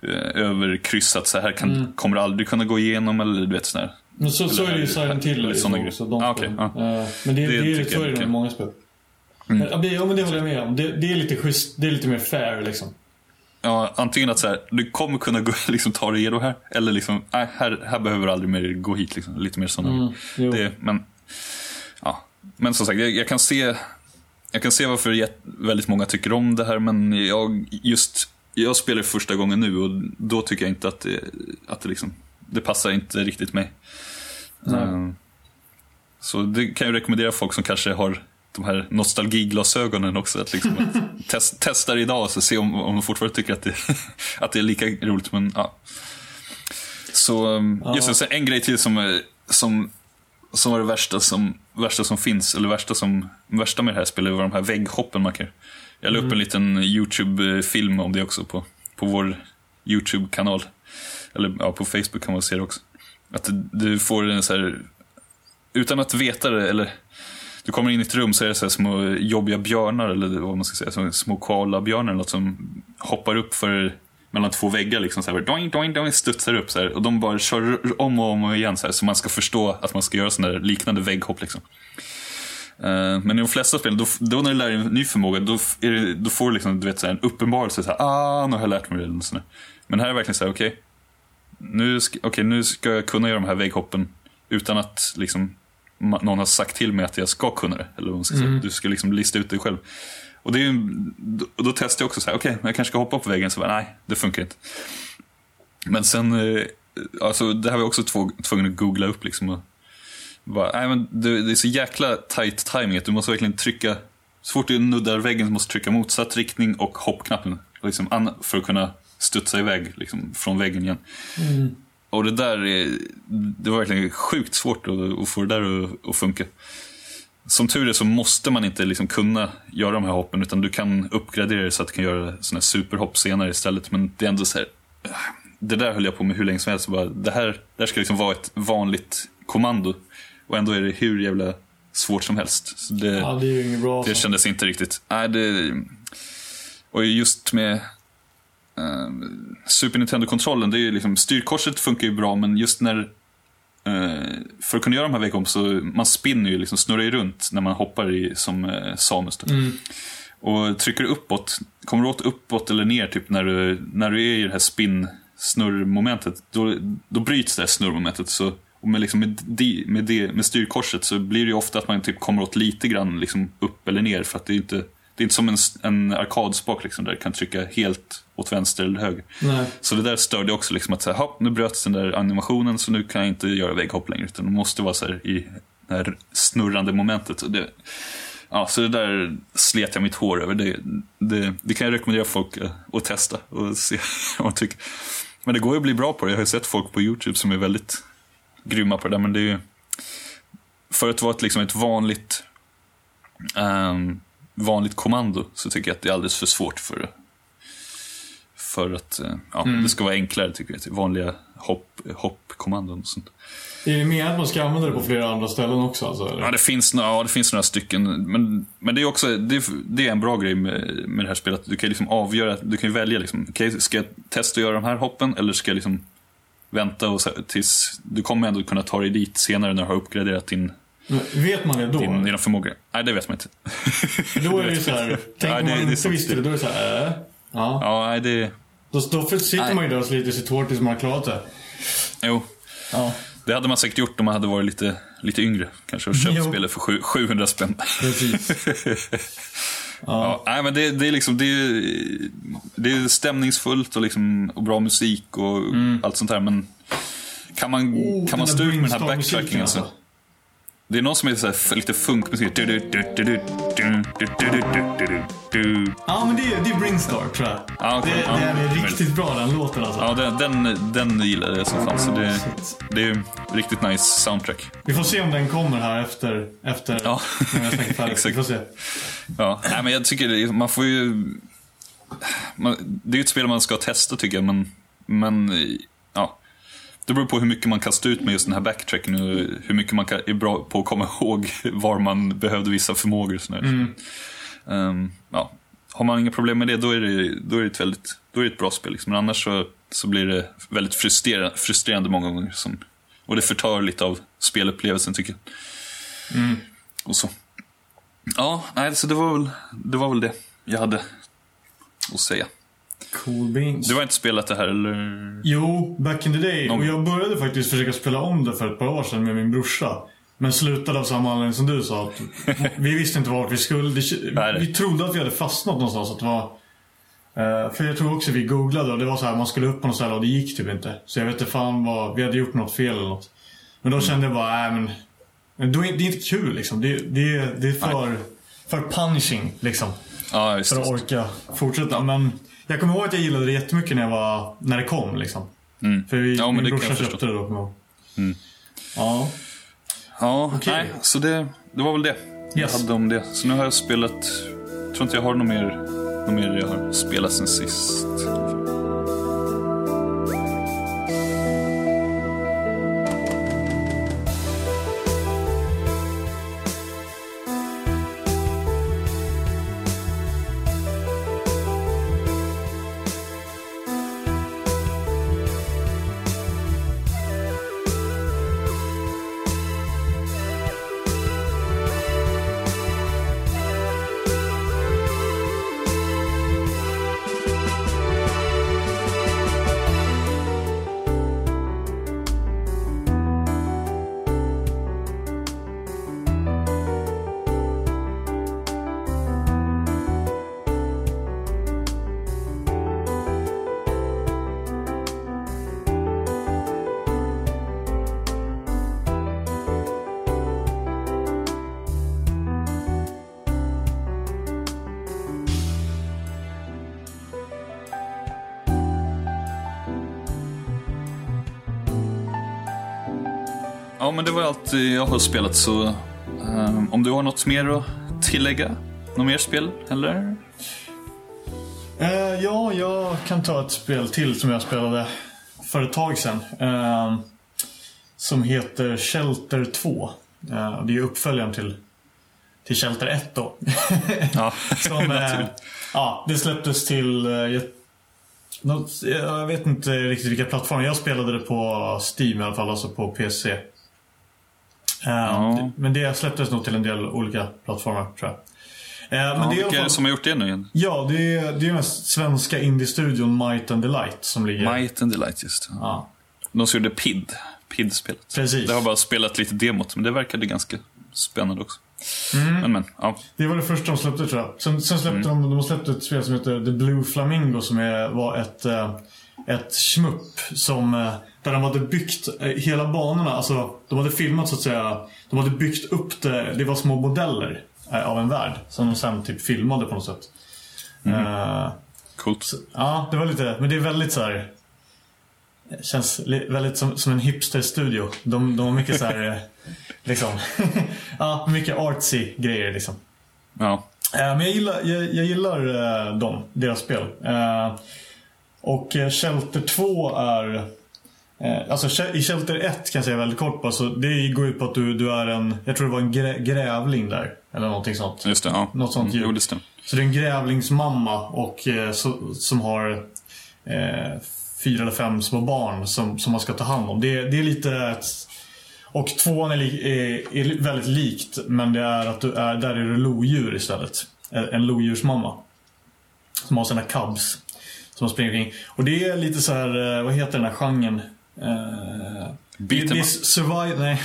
eh, överkryssat, så här kan, kommer du aldrig kunna gå igenom eller du vet sådär. Men så, så är det ju Silent Hill också. De Ah, spelen. ja. Eh, Men det, det, Det är så är det med många spel. Mm. Ja men det håller jag med om. Det, det är lite schysst, det är lite mer fair liksom. Ja, antingen att så här, du kommer kunna gå, [LAUGHS] liksom, ta dig igenom här, eller liksom, nej, här, här behöver du aldrig mer gå hit. Liksom. Lite mer sådana. Mm, det, men, ja, men som sagt, jag, jag kan se jag kan se varför väldigt många tycker om det här, men jag just jag spelar första gången nu och då tycker jag inte att det, att det liksom, det passar inte riktigt mig. Eh, Så det kan jag rekommendera folk som kanske har de här nostalgiglasögonen också. Att liksom att [LAUGHS] test, testa det idag och se om, om de fortfarande tycker att det, [LAUGHS] att det är lika roligt. Men, ja. Så um, just så en grej till som, eh, som, som var det värsta som, värsta som finns, eller värsta, som, värsta med det här spelet var de här vägghoppen man kan Jag la upp en liten YouTube-film om det också på, på vår YouTube-kanal. Eller ja, på Facebook kan man se det också. Att du får en så här, utan att veta det, eller du kommer in i ett rum så är det så här små jobbiga björnar, eller vad man ska säga, som små koalabjörnar eller något som hoppar upp för mellan två väggar liksom så här, doing, doing, doing, studsar upp så här, och de bara kör om och om igen så här, så man ska förstå att man ska göra sådana där liknande vägghopp liksom. Eh, men i de flesta spel, då, då när du lär dig en ny förmåga, då, är det, då får du liksom, du vet, så här, en uppenbarelse. Så här, ah, nu har jag lärt mig det. Men här är det verkligen så här, okej. nu, ska, nu ska jag kunna göra de här vägghoppen utan att liksom, någon har sagt till mig att jag ska kunna det. Eller vad ska säga. Du ska liksom lista ut det själv. Och det är, ju- då, då testar jag också så här, okej, jag kanske ska hoppa på väggen. Så bara, nej, det funkar inte. Men sen, eh, alltså det här var jag också två- tvungen att googla upp liksom. Och, bara, nej, men det, det är så jäkla tight timing att du måste verkligen trycka, så fort du nuddar väggen så måste du trycka motsatt riktning och hoppknappen. Liksom, för att kunna studsa iväg liksom, från väggen igen. Och det där är, det var verkligen sjukt svårt att, att få det där att, att funka. Som tur är så måste man inte liksom kunna göra de här hoppen utan du kan uppgradera det så att du kan göra sådana här superhopp senare istället. Men det är ändå så här, det där höll jag på med hur länge som helst. Bara, det, här, det här ska liksom vara ett vanligt kommando. Och ändå är det hur jävla svårt som helst. Så det, Ja, det det kändes inte riktigt. Nej, det... Och just med eh, Super Nintendo-kontrollen, det är ju liksom, styrkorset funkar ju bra, men just när eh, för att kunna göra de här vägghop så man spinner ju, liksom, snurrar ju runt när man hoppar i, som eh, Samus. Då. Och trycker du uppåt, kommer du åt uppåt eller ner typ när du, när du är i det här spinn snurrmomentet, då, då bryts det här snurrmomentet. Så, och med, liksom med, di- med, det, med styrkorset så blir det ju ofta att man typ kommer åt lite grann liksom upp eller ner. För att det är inte, det är inte som en, en arkadspak liksom, där du kan trycka helt åt vänster eller höger. Nej. Så det där störde också liksom att så här, hopp, nu bröts den där animationen så nu kan jag inte göra vägghopp längre. Utan det måste vara så här i det här snurrande momentet. Det, ja, så det där slet jag mitt hår över. Det, det, det kan jag rekommendera folk eh, att testa och se [LAUGHS] vad man tycker. Men det går ju att bli bra på det. Jag har sett folk på YouTube som är väldigt grymma på det där. Men det är ju, för att vara ett, liksom ett vanligt, ehm, vanligt kommando så tycker jag att det är alldeles för svårt för för att eh, ja, det ska vara enklare tycker jag. Typ Vanliga hopp, hoppkommandon och sånt. Är det meningen att man ska använda det på flera andra ställen också? Alltså, eller? Ja, det finns, ja, det finns några stycken. Men, men det är också det är, det är en bra grej med, med det här spelet. Du kan liksom avgöra, du kan välja. Liksom, okej, ska jag testa att göra de här hoppen eller ska jag liksom vänta och, tills... Du kommer ändå kunna ta dig dit senare när du har uppgraderat din, Men Vet man det då? din, dina förmågor. Nej, det vet man inte. Då är [LAUGHS] det ju så här, tänk om man inte visste det, då är det så här, äh, ja. Ja, nej, det... Då, då sitter Nej. man ju där och sliter sitt hår tills man har klarat det. Jo, Ja, det hade man säkert gjort om man hade varit lite, lite yngre. Kanske och köpt Jo. spelet för sju- 700 spänn. precis. [LAUGHS] Ja, nej, men det, det är liksom, det är, det är stämningsfullt och, liksom, och bra musik och allt sånt där. Men kan man, Mm. Oh, kan man den stå ut med den här backtrackingen så? Det är någon som är lite funkmusik. Ja, men det är, det är Bringstar tror jag. Ah, okay. det, ah, den är riktigt bra den låten alltså. Ja, den, den, den gillade jag som fan. Så det, det är riktigt nice soundtrack. Vi får se om den kommer här efter, efter ja. när jag snackat färdigt. Vi får se. Ja, Nej, men jag tycker man får ju... Man, det är ju ett spel man ska testa tycker jag, men, men det beror på hur mycket man kan stå ut med just den här backtracken och hur mycket man är bra på att komma [LAUGHS] ihåg var man behövde vissa förmågor. Och sådär. Ehm, ja. Har man inga problem med det, då är det, då är det, ett, väldigt, då är det ett bra spel. Liksom. Men annars så, så blir det väldigt frustrerande, frustrerande många gånger. Som, och det förtar lite av spelupplevelsen tycker jag. Och så. Ja, nej, så det var väl det, var väl det jag hade att säga. Cool beans. Du har inte spelat det här eller? Jo, back in the day. Någon- Och jag började faktiskt försöka spela om det för ett par år sedan med min brorsa. Men slutade av samma anledning som du sa. Att vi visste inte vart vi skulle. Vi trodde att vi hade fastnat någonstans. Att det var, eh, för jag tror också vi googlade och det var så här, man skulle upp på något ställe och det gick typ inte. Så jag vet inte fan vad, vi hade gjort något fel eller något. Men då kände jag bara, nej men. men det är inte kul liksom. Det, det, det är för, för punishing liksom. Ja, För att orka fortsätta. Men jag kommer ihåg att jag gillade det jättemycket när, jag var, när det kom. Liksom. Mm. För vi, Ja, min brorsa jag köpte det då. kommer jag. Mm. Ja. Ja, Okej. nej, så det, det var väl det jag Yes. hade om det. Så nu har jag spelat, jag tror inte jag har något mer, något mer jag har spelat sen sist. Ja, men det var allt jag har spelat så ehm, om du har något mer att tillägga? Något mer spel, eller? Eh, ja, jag kan ta ett spel till som jag spelade för ett tag sedan. Eh, som heter Shelter 2. Eh, det är uppföljaren till, till Shelter 1 då. [LAUGHS] Ja, [LAUGHS] Som, eh, ja, det släpptes till... Eh, jag vet inte riktigt vilka plattformar. Jag spelade det på Steam i alla fall, alltså på PC. Eh, Ja. Men det släpptes nog till en del olika plattformar tror jag. Eh, men Ja, det vilka är det fall, som har gjort det nu igen? Ja, det är, det är den svenska indie-studion Might and Delight som ligger... Might and Delight, just. Ja, De som gjorde PID, PID-spelet. Precis. Det har bara spelat lite demot, men det verkade ganska spännande också. Mm. Men men, ja. det var det första de släppte tror jag. Sen, sen släppte de, de har släppt ett spel som heter The Blue Flamingo som är, var ett, eh, ett shmup som, där de hade byggt eh, hela banorna, alltså de hade filmat så att säga, de hade byggt upp det, det var små modeller eh, av en värld som de sen typ filmade på något sätt. Eh, Coolt. Ja, det var lite, men det är väldigt så här. Känns väldigt som, som en hipsterstudio. De, de har mycket så här, [LAUGHS] liksom. [LAUGHS] ja, mycket artsy grejer liksom. Ja. Men jag gillar, jag, jag gillar dem, deras spel. Och Shelter 2 är... eh, Alltså i Shelter 1 kan jag säga väldigt kort bara, så det går ut på att du, du är en, jag tror det var en grä, grävling där. Eller någonting sånt. Just det, ja. Något sånt Mm, djur. Jo, det stämmer. Så det är en grävlingsmamma och, eh, så, som har eh, fyra eller fem små barn som, som man ska ta hand om. Det, det är lite... ett- Och tvåan är, li, är, är väldigt likt men det är att du är, där är du lodjur istället. En lodjursmamma. Som har sina cubs. Som springer omkring. Och det är lite så här, eh, vad heter den här genren? Eh, Beat 'em up. survive... Nej.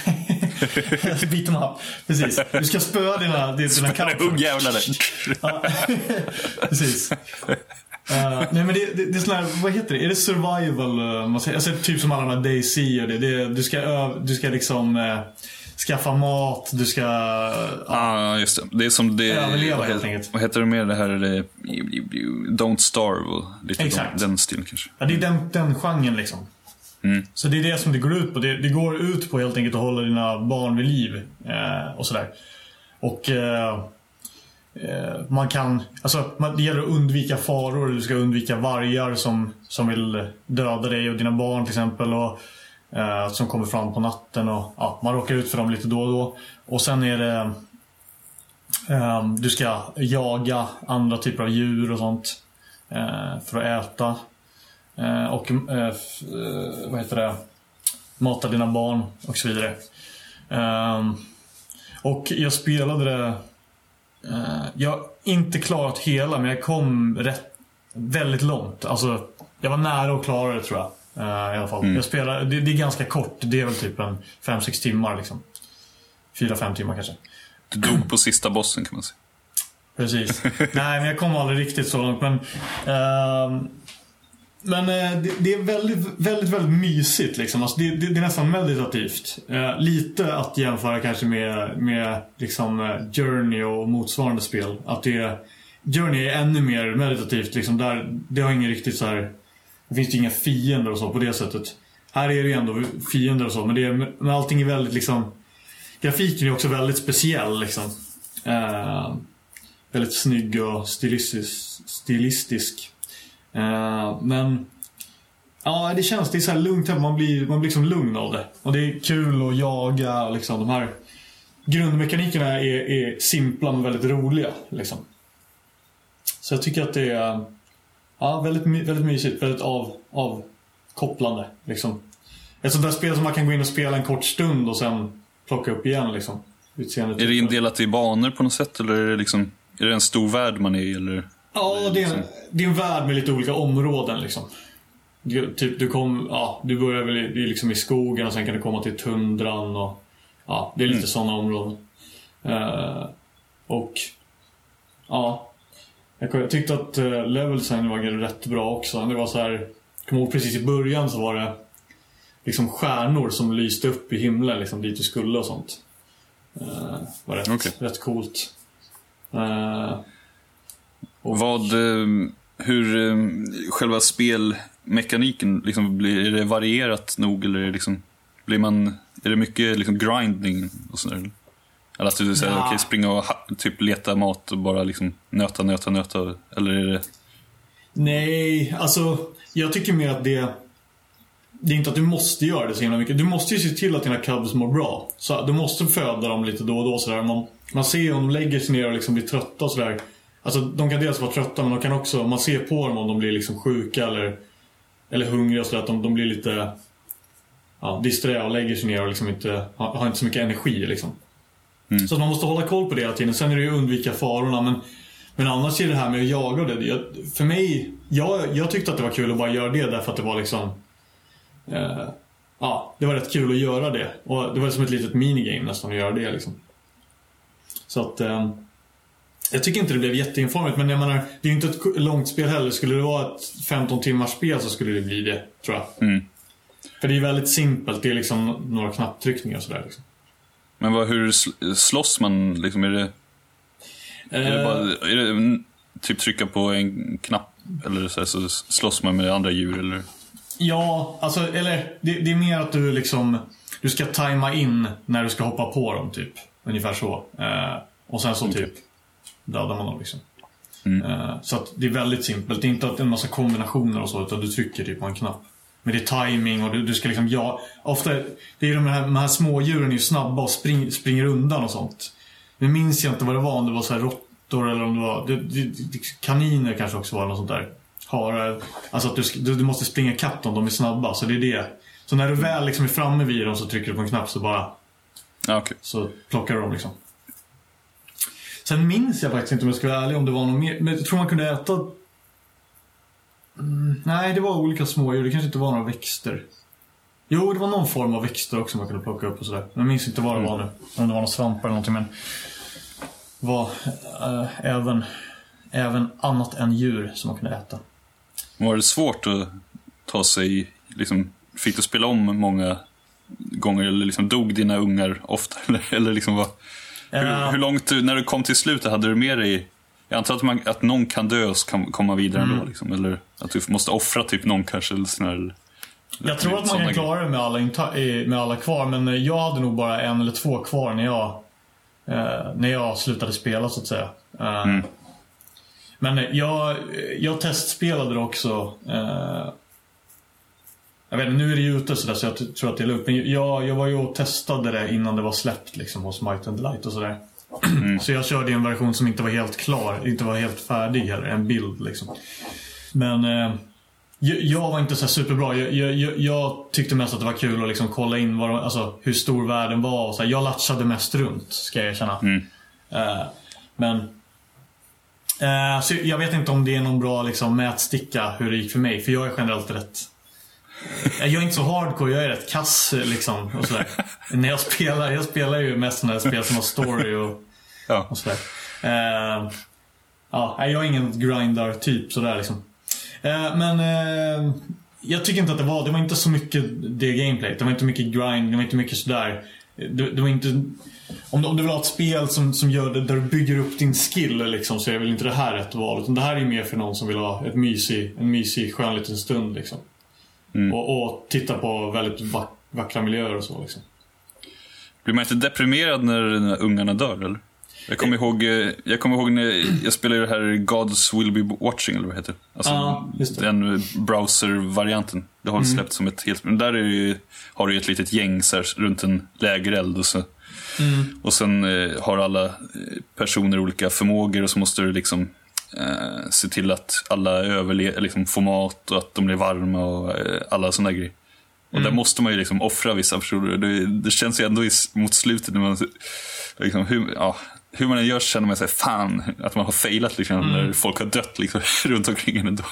Beat 'em up. Precis. Du ska spöa dina, dina cubs. Ungjävlar där. Ja, [LAUGHS] Precis. Eh, nej men det, det, det är sån här, vad heter det? Är det survival? säger? Alltså, typ som alla de här DayZ och det. det du, ska öv, du ska liksom eh, skaffa mat, du ska... Ja, ah, just det. Det är som det... Överleva, helt enkelt. vad heter det mer? Det här... Det, don't starve lite Exakt. Den, den stilen kanske. Ja, det är den, den genren liksom. Mm. Så det är det som det går ut på. Det, det går ut på helt enkelt att hålla dina barn vid liv. Eh, och sådär. Och eh, eh, man kan, alltså man, det gäller att undvika faror. Du ska undvika vargar som, som vill döda dig och dina barn till exempel. Och, eh, som kommer fram på natten. Och, ja, man råkar ut för dem lite då och då. Och sen är det eh, Du ska jaga andra typer av djur och sånt. Eh, för att äta. Eh, och eh, eh, vad heter det? Mata dina barn och så vidare. Ehm, och jag spelade det... jag har inte klarat hela, men jag kom rätt, väldigt långt. Alltså, jag var nära att klara det tror jag. I alla fall. Jag spelar, det, det är ganska kort. Det är väl typ en 5-6 timmar liksom. fyra, fem timmar kanske. Du dog på sista bossen kan man säga. Precis. [LAUGHS] Nej, men jag kom aldrig riktigt så långt. Men, ehm, men eh, det, det är väldigt, väldigt, väldigt mysigt. Liksom. Alltså, det, det, det är nästan meditativt. Eh, lite att jämföra kanske med, med liksom, eh, Journey och motsvarande spel. Att det, Journey är ännu mer meditativt. Liksom, där, det har ingen riktigt så här... Det finns inga fiender och så på det sättet. Här är det ju ändå fiender och så, men, det är, men allting är väldigt liksom... Grafiken är också väldigt speciell liksom. Eh, väldigt snygg och stilistisk. stilistisk. Eh, men ja, det känns, det är så här lugnt. Man blir, man blir liksom lugn av det. Och det är kul att jaga liksom. De här grundmekanikerna är, är simpla men väldigt roliga. Liksom. Så jag tycker att det är ja, väldigt, väldigt mysigt, väldigt av, avkopplande. Liksom. Ett sånt där spel som man kan gå in och spela en kort stund och sen plocka upp igen. Liksom. Utseendet. Är det indelat i banor på något sätt eller är det liksom är det en stor värld man är i eller? Ja, det är, en, det är en värld med lite olika områden liksom. Du, typ, du, kom, ja, du börjar väl i, liksom i skogen och sen kan du komma till tundran och ja, det är lite Mm. sådana områden. Eh, och ja, jag, tyckte att uh, level design var rätt bra också. Det var så här, kommer ihåg precis i början så var det liksom stjärnor som lyste upp i himlen liksom dit du skulle och sånt. Uh, var rätt, Okej. rätt coolt. Eh, och- Vad, eh, hur eh, själva spelmekaniken, liksom, blir är det varierat nog eller är det, liksom, blir man, är det mycket liksom, grinding och sådär? eller? Att du säger, Ja. okej, springa och typ leta mat och bara liksom nöta, nöta, nöta? Eller är det... Nej, alltså jag tycker mer att det det är inte att du måste göra det så himla mycket. Du måste ju se till att dina cubs mår bra. Så du måste föda dem lite då och då sådär. Man, man ser om de lägger sig ner och liksom blir trötta och sådär. Alltså de kan dels vara trötta men de kan också, man ser på dem om de blir liksom sjuka eller, eller hungriga sådär. Att de, de blir lite ja, disträ och lägger sig ner och liksom inte, har, har inte så mycket energi liksom. Så att man måste hålla koll på det hela tiden. Sen är det ju att undvika farorna men men annars är det här med att jaga det. Jag, för mig, jag, jag tyckte att det var kul att bara göra det därför att det var liksom eh, Ja, det var rätt kul att göra det. Och det var som ett litet minigame nästan att göra det liksom. Så att eh, Jag tycker inte det blev jätteinformigt men jag menar Det är ju inte ett långt spel heller. Skulle det vara ett 15 timmars spel så skulle det bli det, tror jag. Mm. För det är väldigt simpelt. Det är liksom några knapptryckningar och sådär liksom. Men vad, hur sl- slåss man? Liksom, är det, är det, Eh, bara, är det typ trycka på en knapp eller så, här, så slåss man med andra djur? Eller? Ja, alltså, eller det, det är mer att du liksom Du ska tajma in när du ska hoppa på dem typ. Ungefär så. Eh, och sen så typ dödar man dem liksom. Mm. Eh, så att det är väldigt simpelt. Det är inte att en massa kombinationer och så utan du trycker typ på en knapp. Men det är timing och du, du ska liksom ja, Ofta, det är de här, de här smådjuren är ju snabba och spring, springer undan och sånt. Nu minns jag inte vad det var, om det var så här råttor eller om det var det, det, kaniner kanske också var något sånt där. Harar. Alltså att du, du, du måste springa ikapp dem, de är snabba. Så det är det. Så när du väl liksom är framme vid dem så trycker du på en knapp så bara okej. så plockar du dem liksom. Sen minns jag faktiskt inte om jag ska vara ärlig om det var något mer. Men jag tror man kunde äta... Mm, nej, det var olika smådjur. Det kanske inte var några växter. Jo, det var någon form av växter också man kunde plocka upp och sådär. Men jag minns inte vad det var nu. Om det var någon svamp eller någonting. Men var eh, även, även annat än djur som man kunde äta. Var det svårt att ta sig, liksom, fick du spela om många gånger eller liksom dog dina ungar ofta? [LAUGHS] Eller, eller liksom vad, Eh, hur, hur långt, när du kom till slutet, hade du med dig jag antar att, man, att någon kan dö och kan komma vidare ändå. Mm. Liksom, eller att du måste offra typ någon kanske. Eller sån här, Jag tror att man kan klara det med alla, eh, med alla kvar, men eh, jag hade nog bara en eller två kvar när jag, eh, när jag slutade spela så att säga. Eh, Mm. Men eh, jag, jag testspelade det också. Eh, jag vet inte, nu är det ju ute så, där, så jag tror att det är lugnt. Men jag, jag var ju och testade det innan det var släppt liksom, hos Might and Light och sådär. Så jag körde en version som inte var helt klar, inte var helt färdig heller, en bild liksom. Men eh, jag, var inte så superbra. Jag, jag, jag, jag tyckte mest att det var kul att liksom kolla in vad de, alltså, hur stor världen var. Och så här. Jag latchade mest runt, ska jag erkänna. Mm. Eh, men eh, så jag vet inte om det är någon bra liksom, mätsticka hur det gick för mig. För jag är generellt rätt, Jag är inte så hardcore, jag är rätt kass liksom. Och sådär. När jag spelar, jag spelar ju mest sådana spel som har story och, Ja. och sådär. Eh, ja, jag är ingen grindar-typ sådär liksom. Eh, men eh, jag tycker inte att det var, det var inte så mycket det gameplay. Det var inte mycket grind, det var inte mycket sådär. Det, det var inte... Om du, om du vill ha ett spel som, som gör det, där du bygger upp din skill liksom, så är väl inte det här rätt val. Utan det här är mer för någon som vill ha ett mysig, en mysig skön liten stund liksom. Och, och titta på väldigt vack, vackra miljöer och så liksom. Blir man inte deprimerad när, när ungarna dör eller? Jag kommer ihåg, eh, jag kommer ihåg när jag spelade det här Gods Will Be Watching, eller vad det heter. Alltså. Mm. den eh, browser-varianten. Det har släppt som ett helt... Men där är ju, har du ett litet gäng så här, runt en lägereld och så. Mm. Och sen eh, har alla eh, personer olika förmågor och så måste du liksom eh, se till att alla överle- liksom får mat och att de blir varma och eh, alla sådana grejer. Och där måste man ju liksom offra vissa personer. Det, det känns ju ändå i, mot slutet när man, liksom, hur, ja, hur man än gör så känner man sig fan att man har failat liksom, när folk har dött liksom, [LAUGHS] runt omkring en ändå.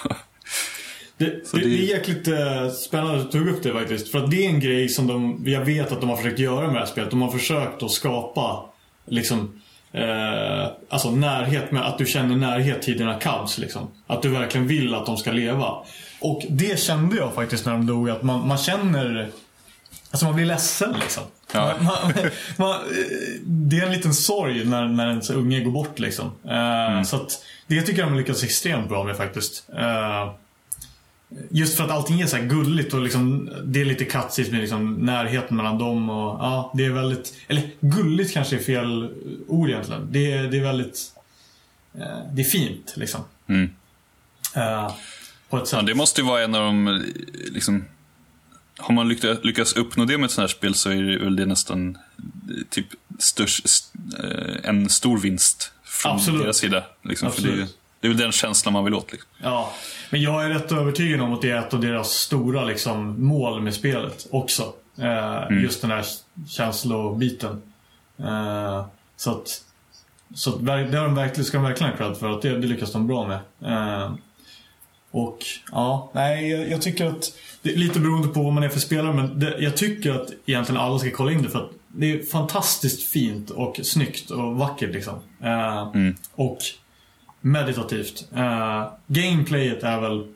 Det, det, det- är jäkligt eh, spännande att du tog upp det faktiskt. För att det är en grej som de, jag vet att de har försökt göra med det här spelet. De har försökt att skapa liksom, eh, alltså närhet med att du känner närhet till dina cubs. Liksom. Att du verkligen vill att de ska leva. Och det kände jag faktiskt när de dog. Att man, man känner, alltså man blir ledsen liksom. Ja. Man, man, [LAUGHS] eh, det är en liten sorg när, när ens unge går bort liksom. Eh, Så att det tycker jag de lyckas extremt bra med faktiskt. Eh, Just för att allting är så här gulligt och liksom, det är lite katsigt med liksom närheten mellan dem och ja, det är väldigt, eller gulligt kanske är fel ord egentligen. Det är, det är väldigt, eh, det är fint liksom. Mm. Eh, på ett sätt. Ja, det måste ju vara en av de, liksom, har man lyckats, uppnå det med ett sånt här spel så är det väl det nästan eh, typ störst, en stor vinst från Absolut. deras sida. Liksom, för det, Absolut. Det är väl den känslan man vill åt. Liksom. Ja, men jag är rätt övertygad om att det är ett av deras stora liksom, mål med spelet också. Eh, Just den här känslobiten. Eh, så att, så att det har de verkligen, ska de verkligen ha cred för att det, det lyckas de bra med. Eh, och ja, nej jag, jag tycker att det är lite beroende på vad man är för spelare men det, jag tycker att egentligen alla ska kolla in det för att det är fantastiskt fint och snyggt och vackert liksom. Eh, Och meditativt. Uh, gameplayet är väl,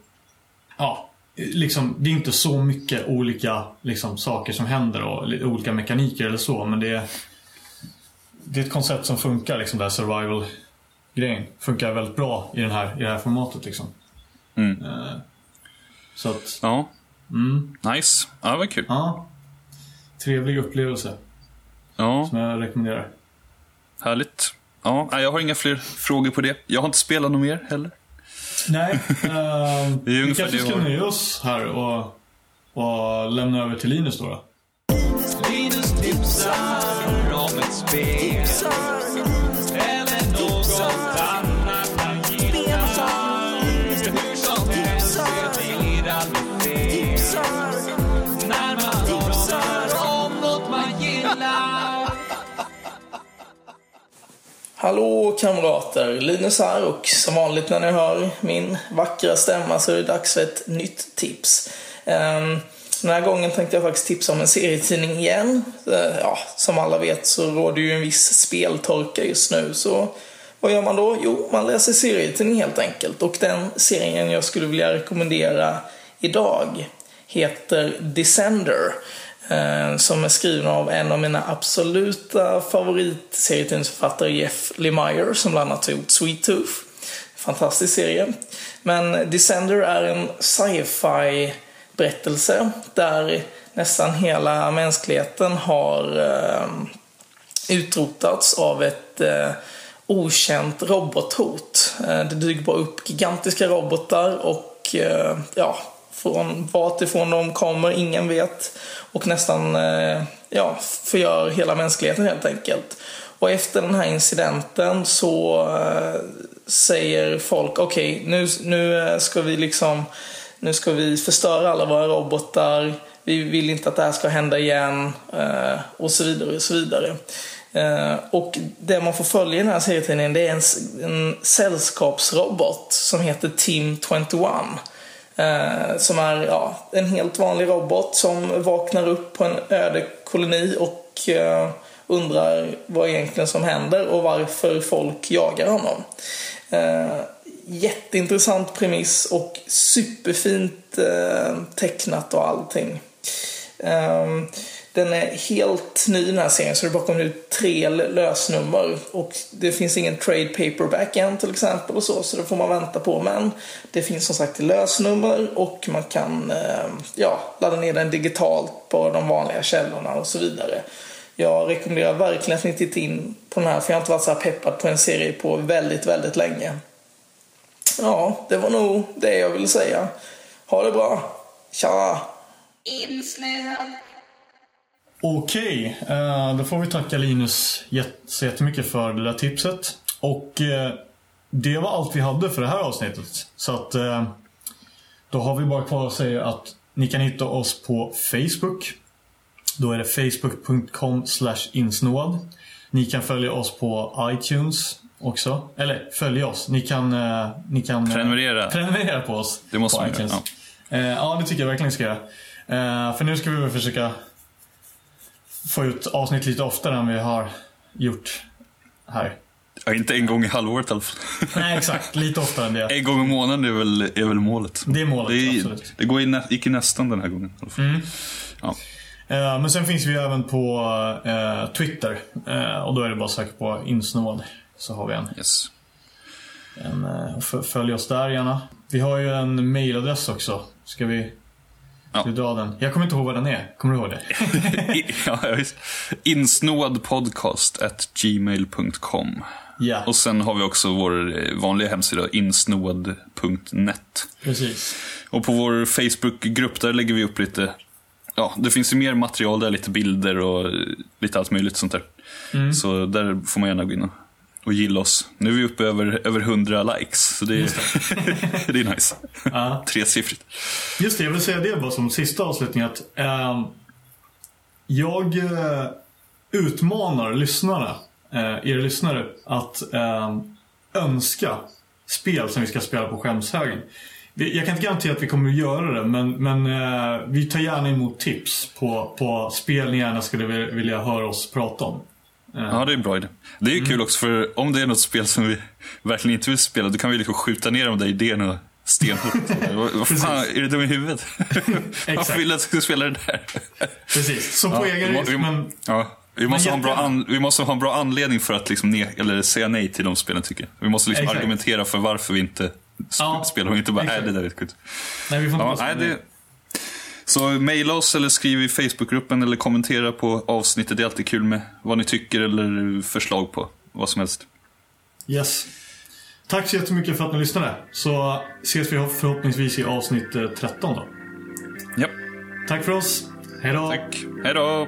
ja, liksom, det är inte så mycket olika liksom, saker som händer och li- olika mekaniker eller så, men det är, det är ett koncept som funkar, liksom, här survival-grejen. Funkar väldigt bra i, den här, i det här formatet liksom. Mm. Eh, så att, Ja, mm, nice. Ja, det var kul. ja. Trevlig upplevelse Ja, som jag rekommenderar. härligt. Ja, jag har inga fler frågor på det. Jag har inte spelat något mer heller. Nej, [LAUGHS] uh, Det är vi kanske det ska nöja oss här och, och lämna över till Linus då. då. Linus tipsar om ett spel Hallå kamrater, Linus här och som vanligt när ni hör min vackra stämma så är det dags för ett nytt tips. Ehm, den här gången tänkte jag faktiskt tipsa om en serietidning igen. Eh, ja, som alla vet så råder ju en viss speltorka just nu så vad gör man då? Jo, man läser serietidning helt enkelt och den serien jag skulle vilja rekommendera idag heter Descender. Eh, som är skriven av en av mina absoluta favoritserietidningsförfattare Jeff Lemire som bland annat har gjort Sweet Tooth. Fantastisk serie. Men Descender är en sci-fi berättelse där nästan hela mänskligheten har eh, utrotats av ett eh, okänt robothot. Det dyker bara upp gigantiska robotar och ja, från vart ifrån de kommer, ingen vet. Och nästan eh, ja, förgör hela mänskligheten helt enkelt. Och efter den här incidenten så eh, säger folk okej, nu, nu eh, ska vi liksom nu ska vi förstöra alla våra robotar. Vi vill inte att det här ska hända igen. Och så vidare och så vidare. Och det man får följa i den här serietidningen det är en, en sällskapsrobot som heter Team 21. Eh, som är ja, en helt vanlig robot som vaknar upp på en öde koloni och eh, undrar vad egentligen som händer och varför folk jagar honom. Eh, jätteintressant premiss och superfint eh, tecknat och allting. Eh, den är helt ny den här serien så det bara kommer ut tre lösnummer och det finns ingen trade paperback än till exempel och så så det får man vänta på men det finns som sagt lösnummer och man kan ehm, ja, ladda ner den digitalt på de vanliga källorna och så vidare. Jag rekommenderar verkligen att ni tittar in på den här för jag har inte varit så här peppad på en serie på väldigt, väldigt länge. Ja, det var nog det jag ville säga. Ha det bra. Tja! insnöad, Okej, eh, då får vi tacka Linus så jättemycket för det där tipset. Och eh, det var allt vi hade för det här avsnittet. Så att eh, då har vi bara kvar att säga att ni kan hitta oss på Facebook. Då är det facebook.com insnåad. Ni kan följa oss på iTunes också. Eller följa oss. Ni kan, ni kan Prenumerera. prenumerera på oss. Det måste på man göra, iTunes. Eh, ja, det tycker jag verkligen ska göra. För nu ska vi väl försöka få ut avsnitt lite oftare än vi har gjort här. Ja, inte en gång i halvåret i alla fall. Nej, exakt. Lite oftare än det. En gång i månaden är väl, är väl målet. Det är målet, det, är- absolut. Mm. det går i nä, gick i nästan den här gången. i alla fall. Ja. Eh, men sen finns vi även på eh, Twitter. Eh, och då är det bara att söka på insnåd. Så har vi en. Yes. en eh, följ oss där gärna. Vi har ju en mailadress också. Ska vi, Ja. ska vi dra den? Jag kommer inte ihåg vad den är. Kommer du ihåg det? [LAUGHS] Ja, visst. Insnoadpodcast at gmail.com. Ja, Och sen har vi också vår eh, vanliga hemsida, insnoad.net. precis. Och på vår Facebookgrupp där lägger vi upp lite, ja, det finns ju mer material där, lite bilder och eh, lite allt möjligt sånt där. Mm. Så där får man gärna gå in och, och gilla oss. Nu är vi uppe över, över 100 likes, så det är, [LAUGHS] det. är nice. Ja. Tresiffrigt. Just det, jag vill säga det bara som sista avslutning att ehm, jag eh, utmanar lyssnarna, eh, er lyssnare, att ehm, önska spel som vi ska spela på skämshögen. Jag kan inte garantera att vi kommer att göra det, men, men eh, vi tar gärna emot tips på, på spel ni gärna skulle vil- vilja höra oss prata om. Ja, det är en bra idé. Det är ju Mm. kul också, för om det är något spel som vi verkligen inte vill spela, då kan vi liksom skjuta ner de där idéerna stenhårt. [LAUGHS] Vad vad fan, är du dum i huvudet? [LAUGHS] Varför vill du att jag ska spela det där? Precis, så på Ja, egen vi risk, vi men Ja, vi måste, ha en bra an, vi måste ha en bra anledning för att liksom ne, eller säga nej till de spelen tycker jag. Vi måste liksom Exakt. argumentera för varför vi inte sp- Ja, spelar och inte bara, exakt. är det där är kul. nej, vi får inte Ja, nej, det, så mejla oss eller skriv i Facebookgruppen eller kommentera på avsnittet. Det är alltid kul med vad ni tycker eller förslag på vad som helst. Yes. Tack så jättemycket för att ni lyssnade. Så ses vi förhoppningsvis i avsnitt eh, 13 då. Ja, Tack för oss. Hej då. tack. Hej då!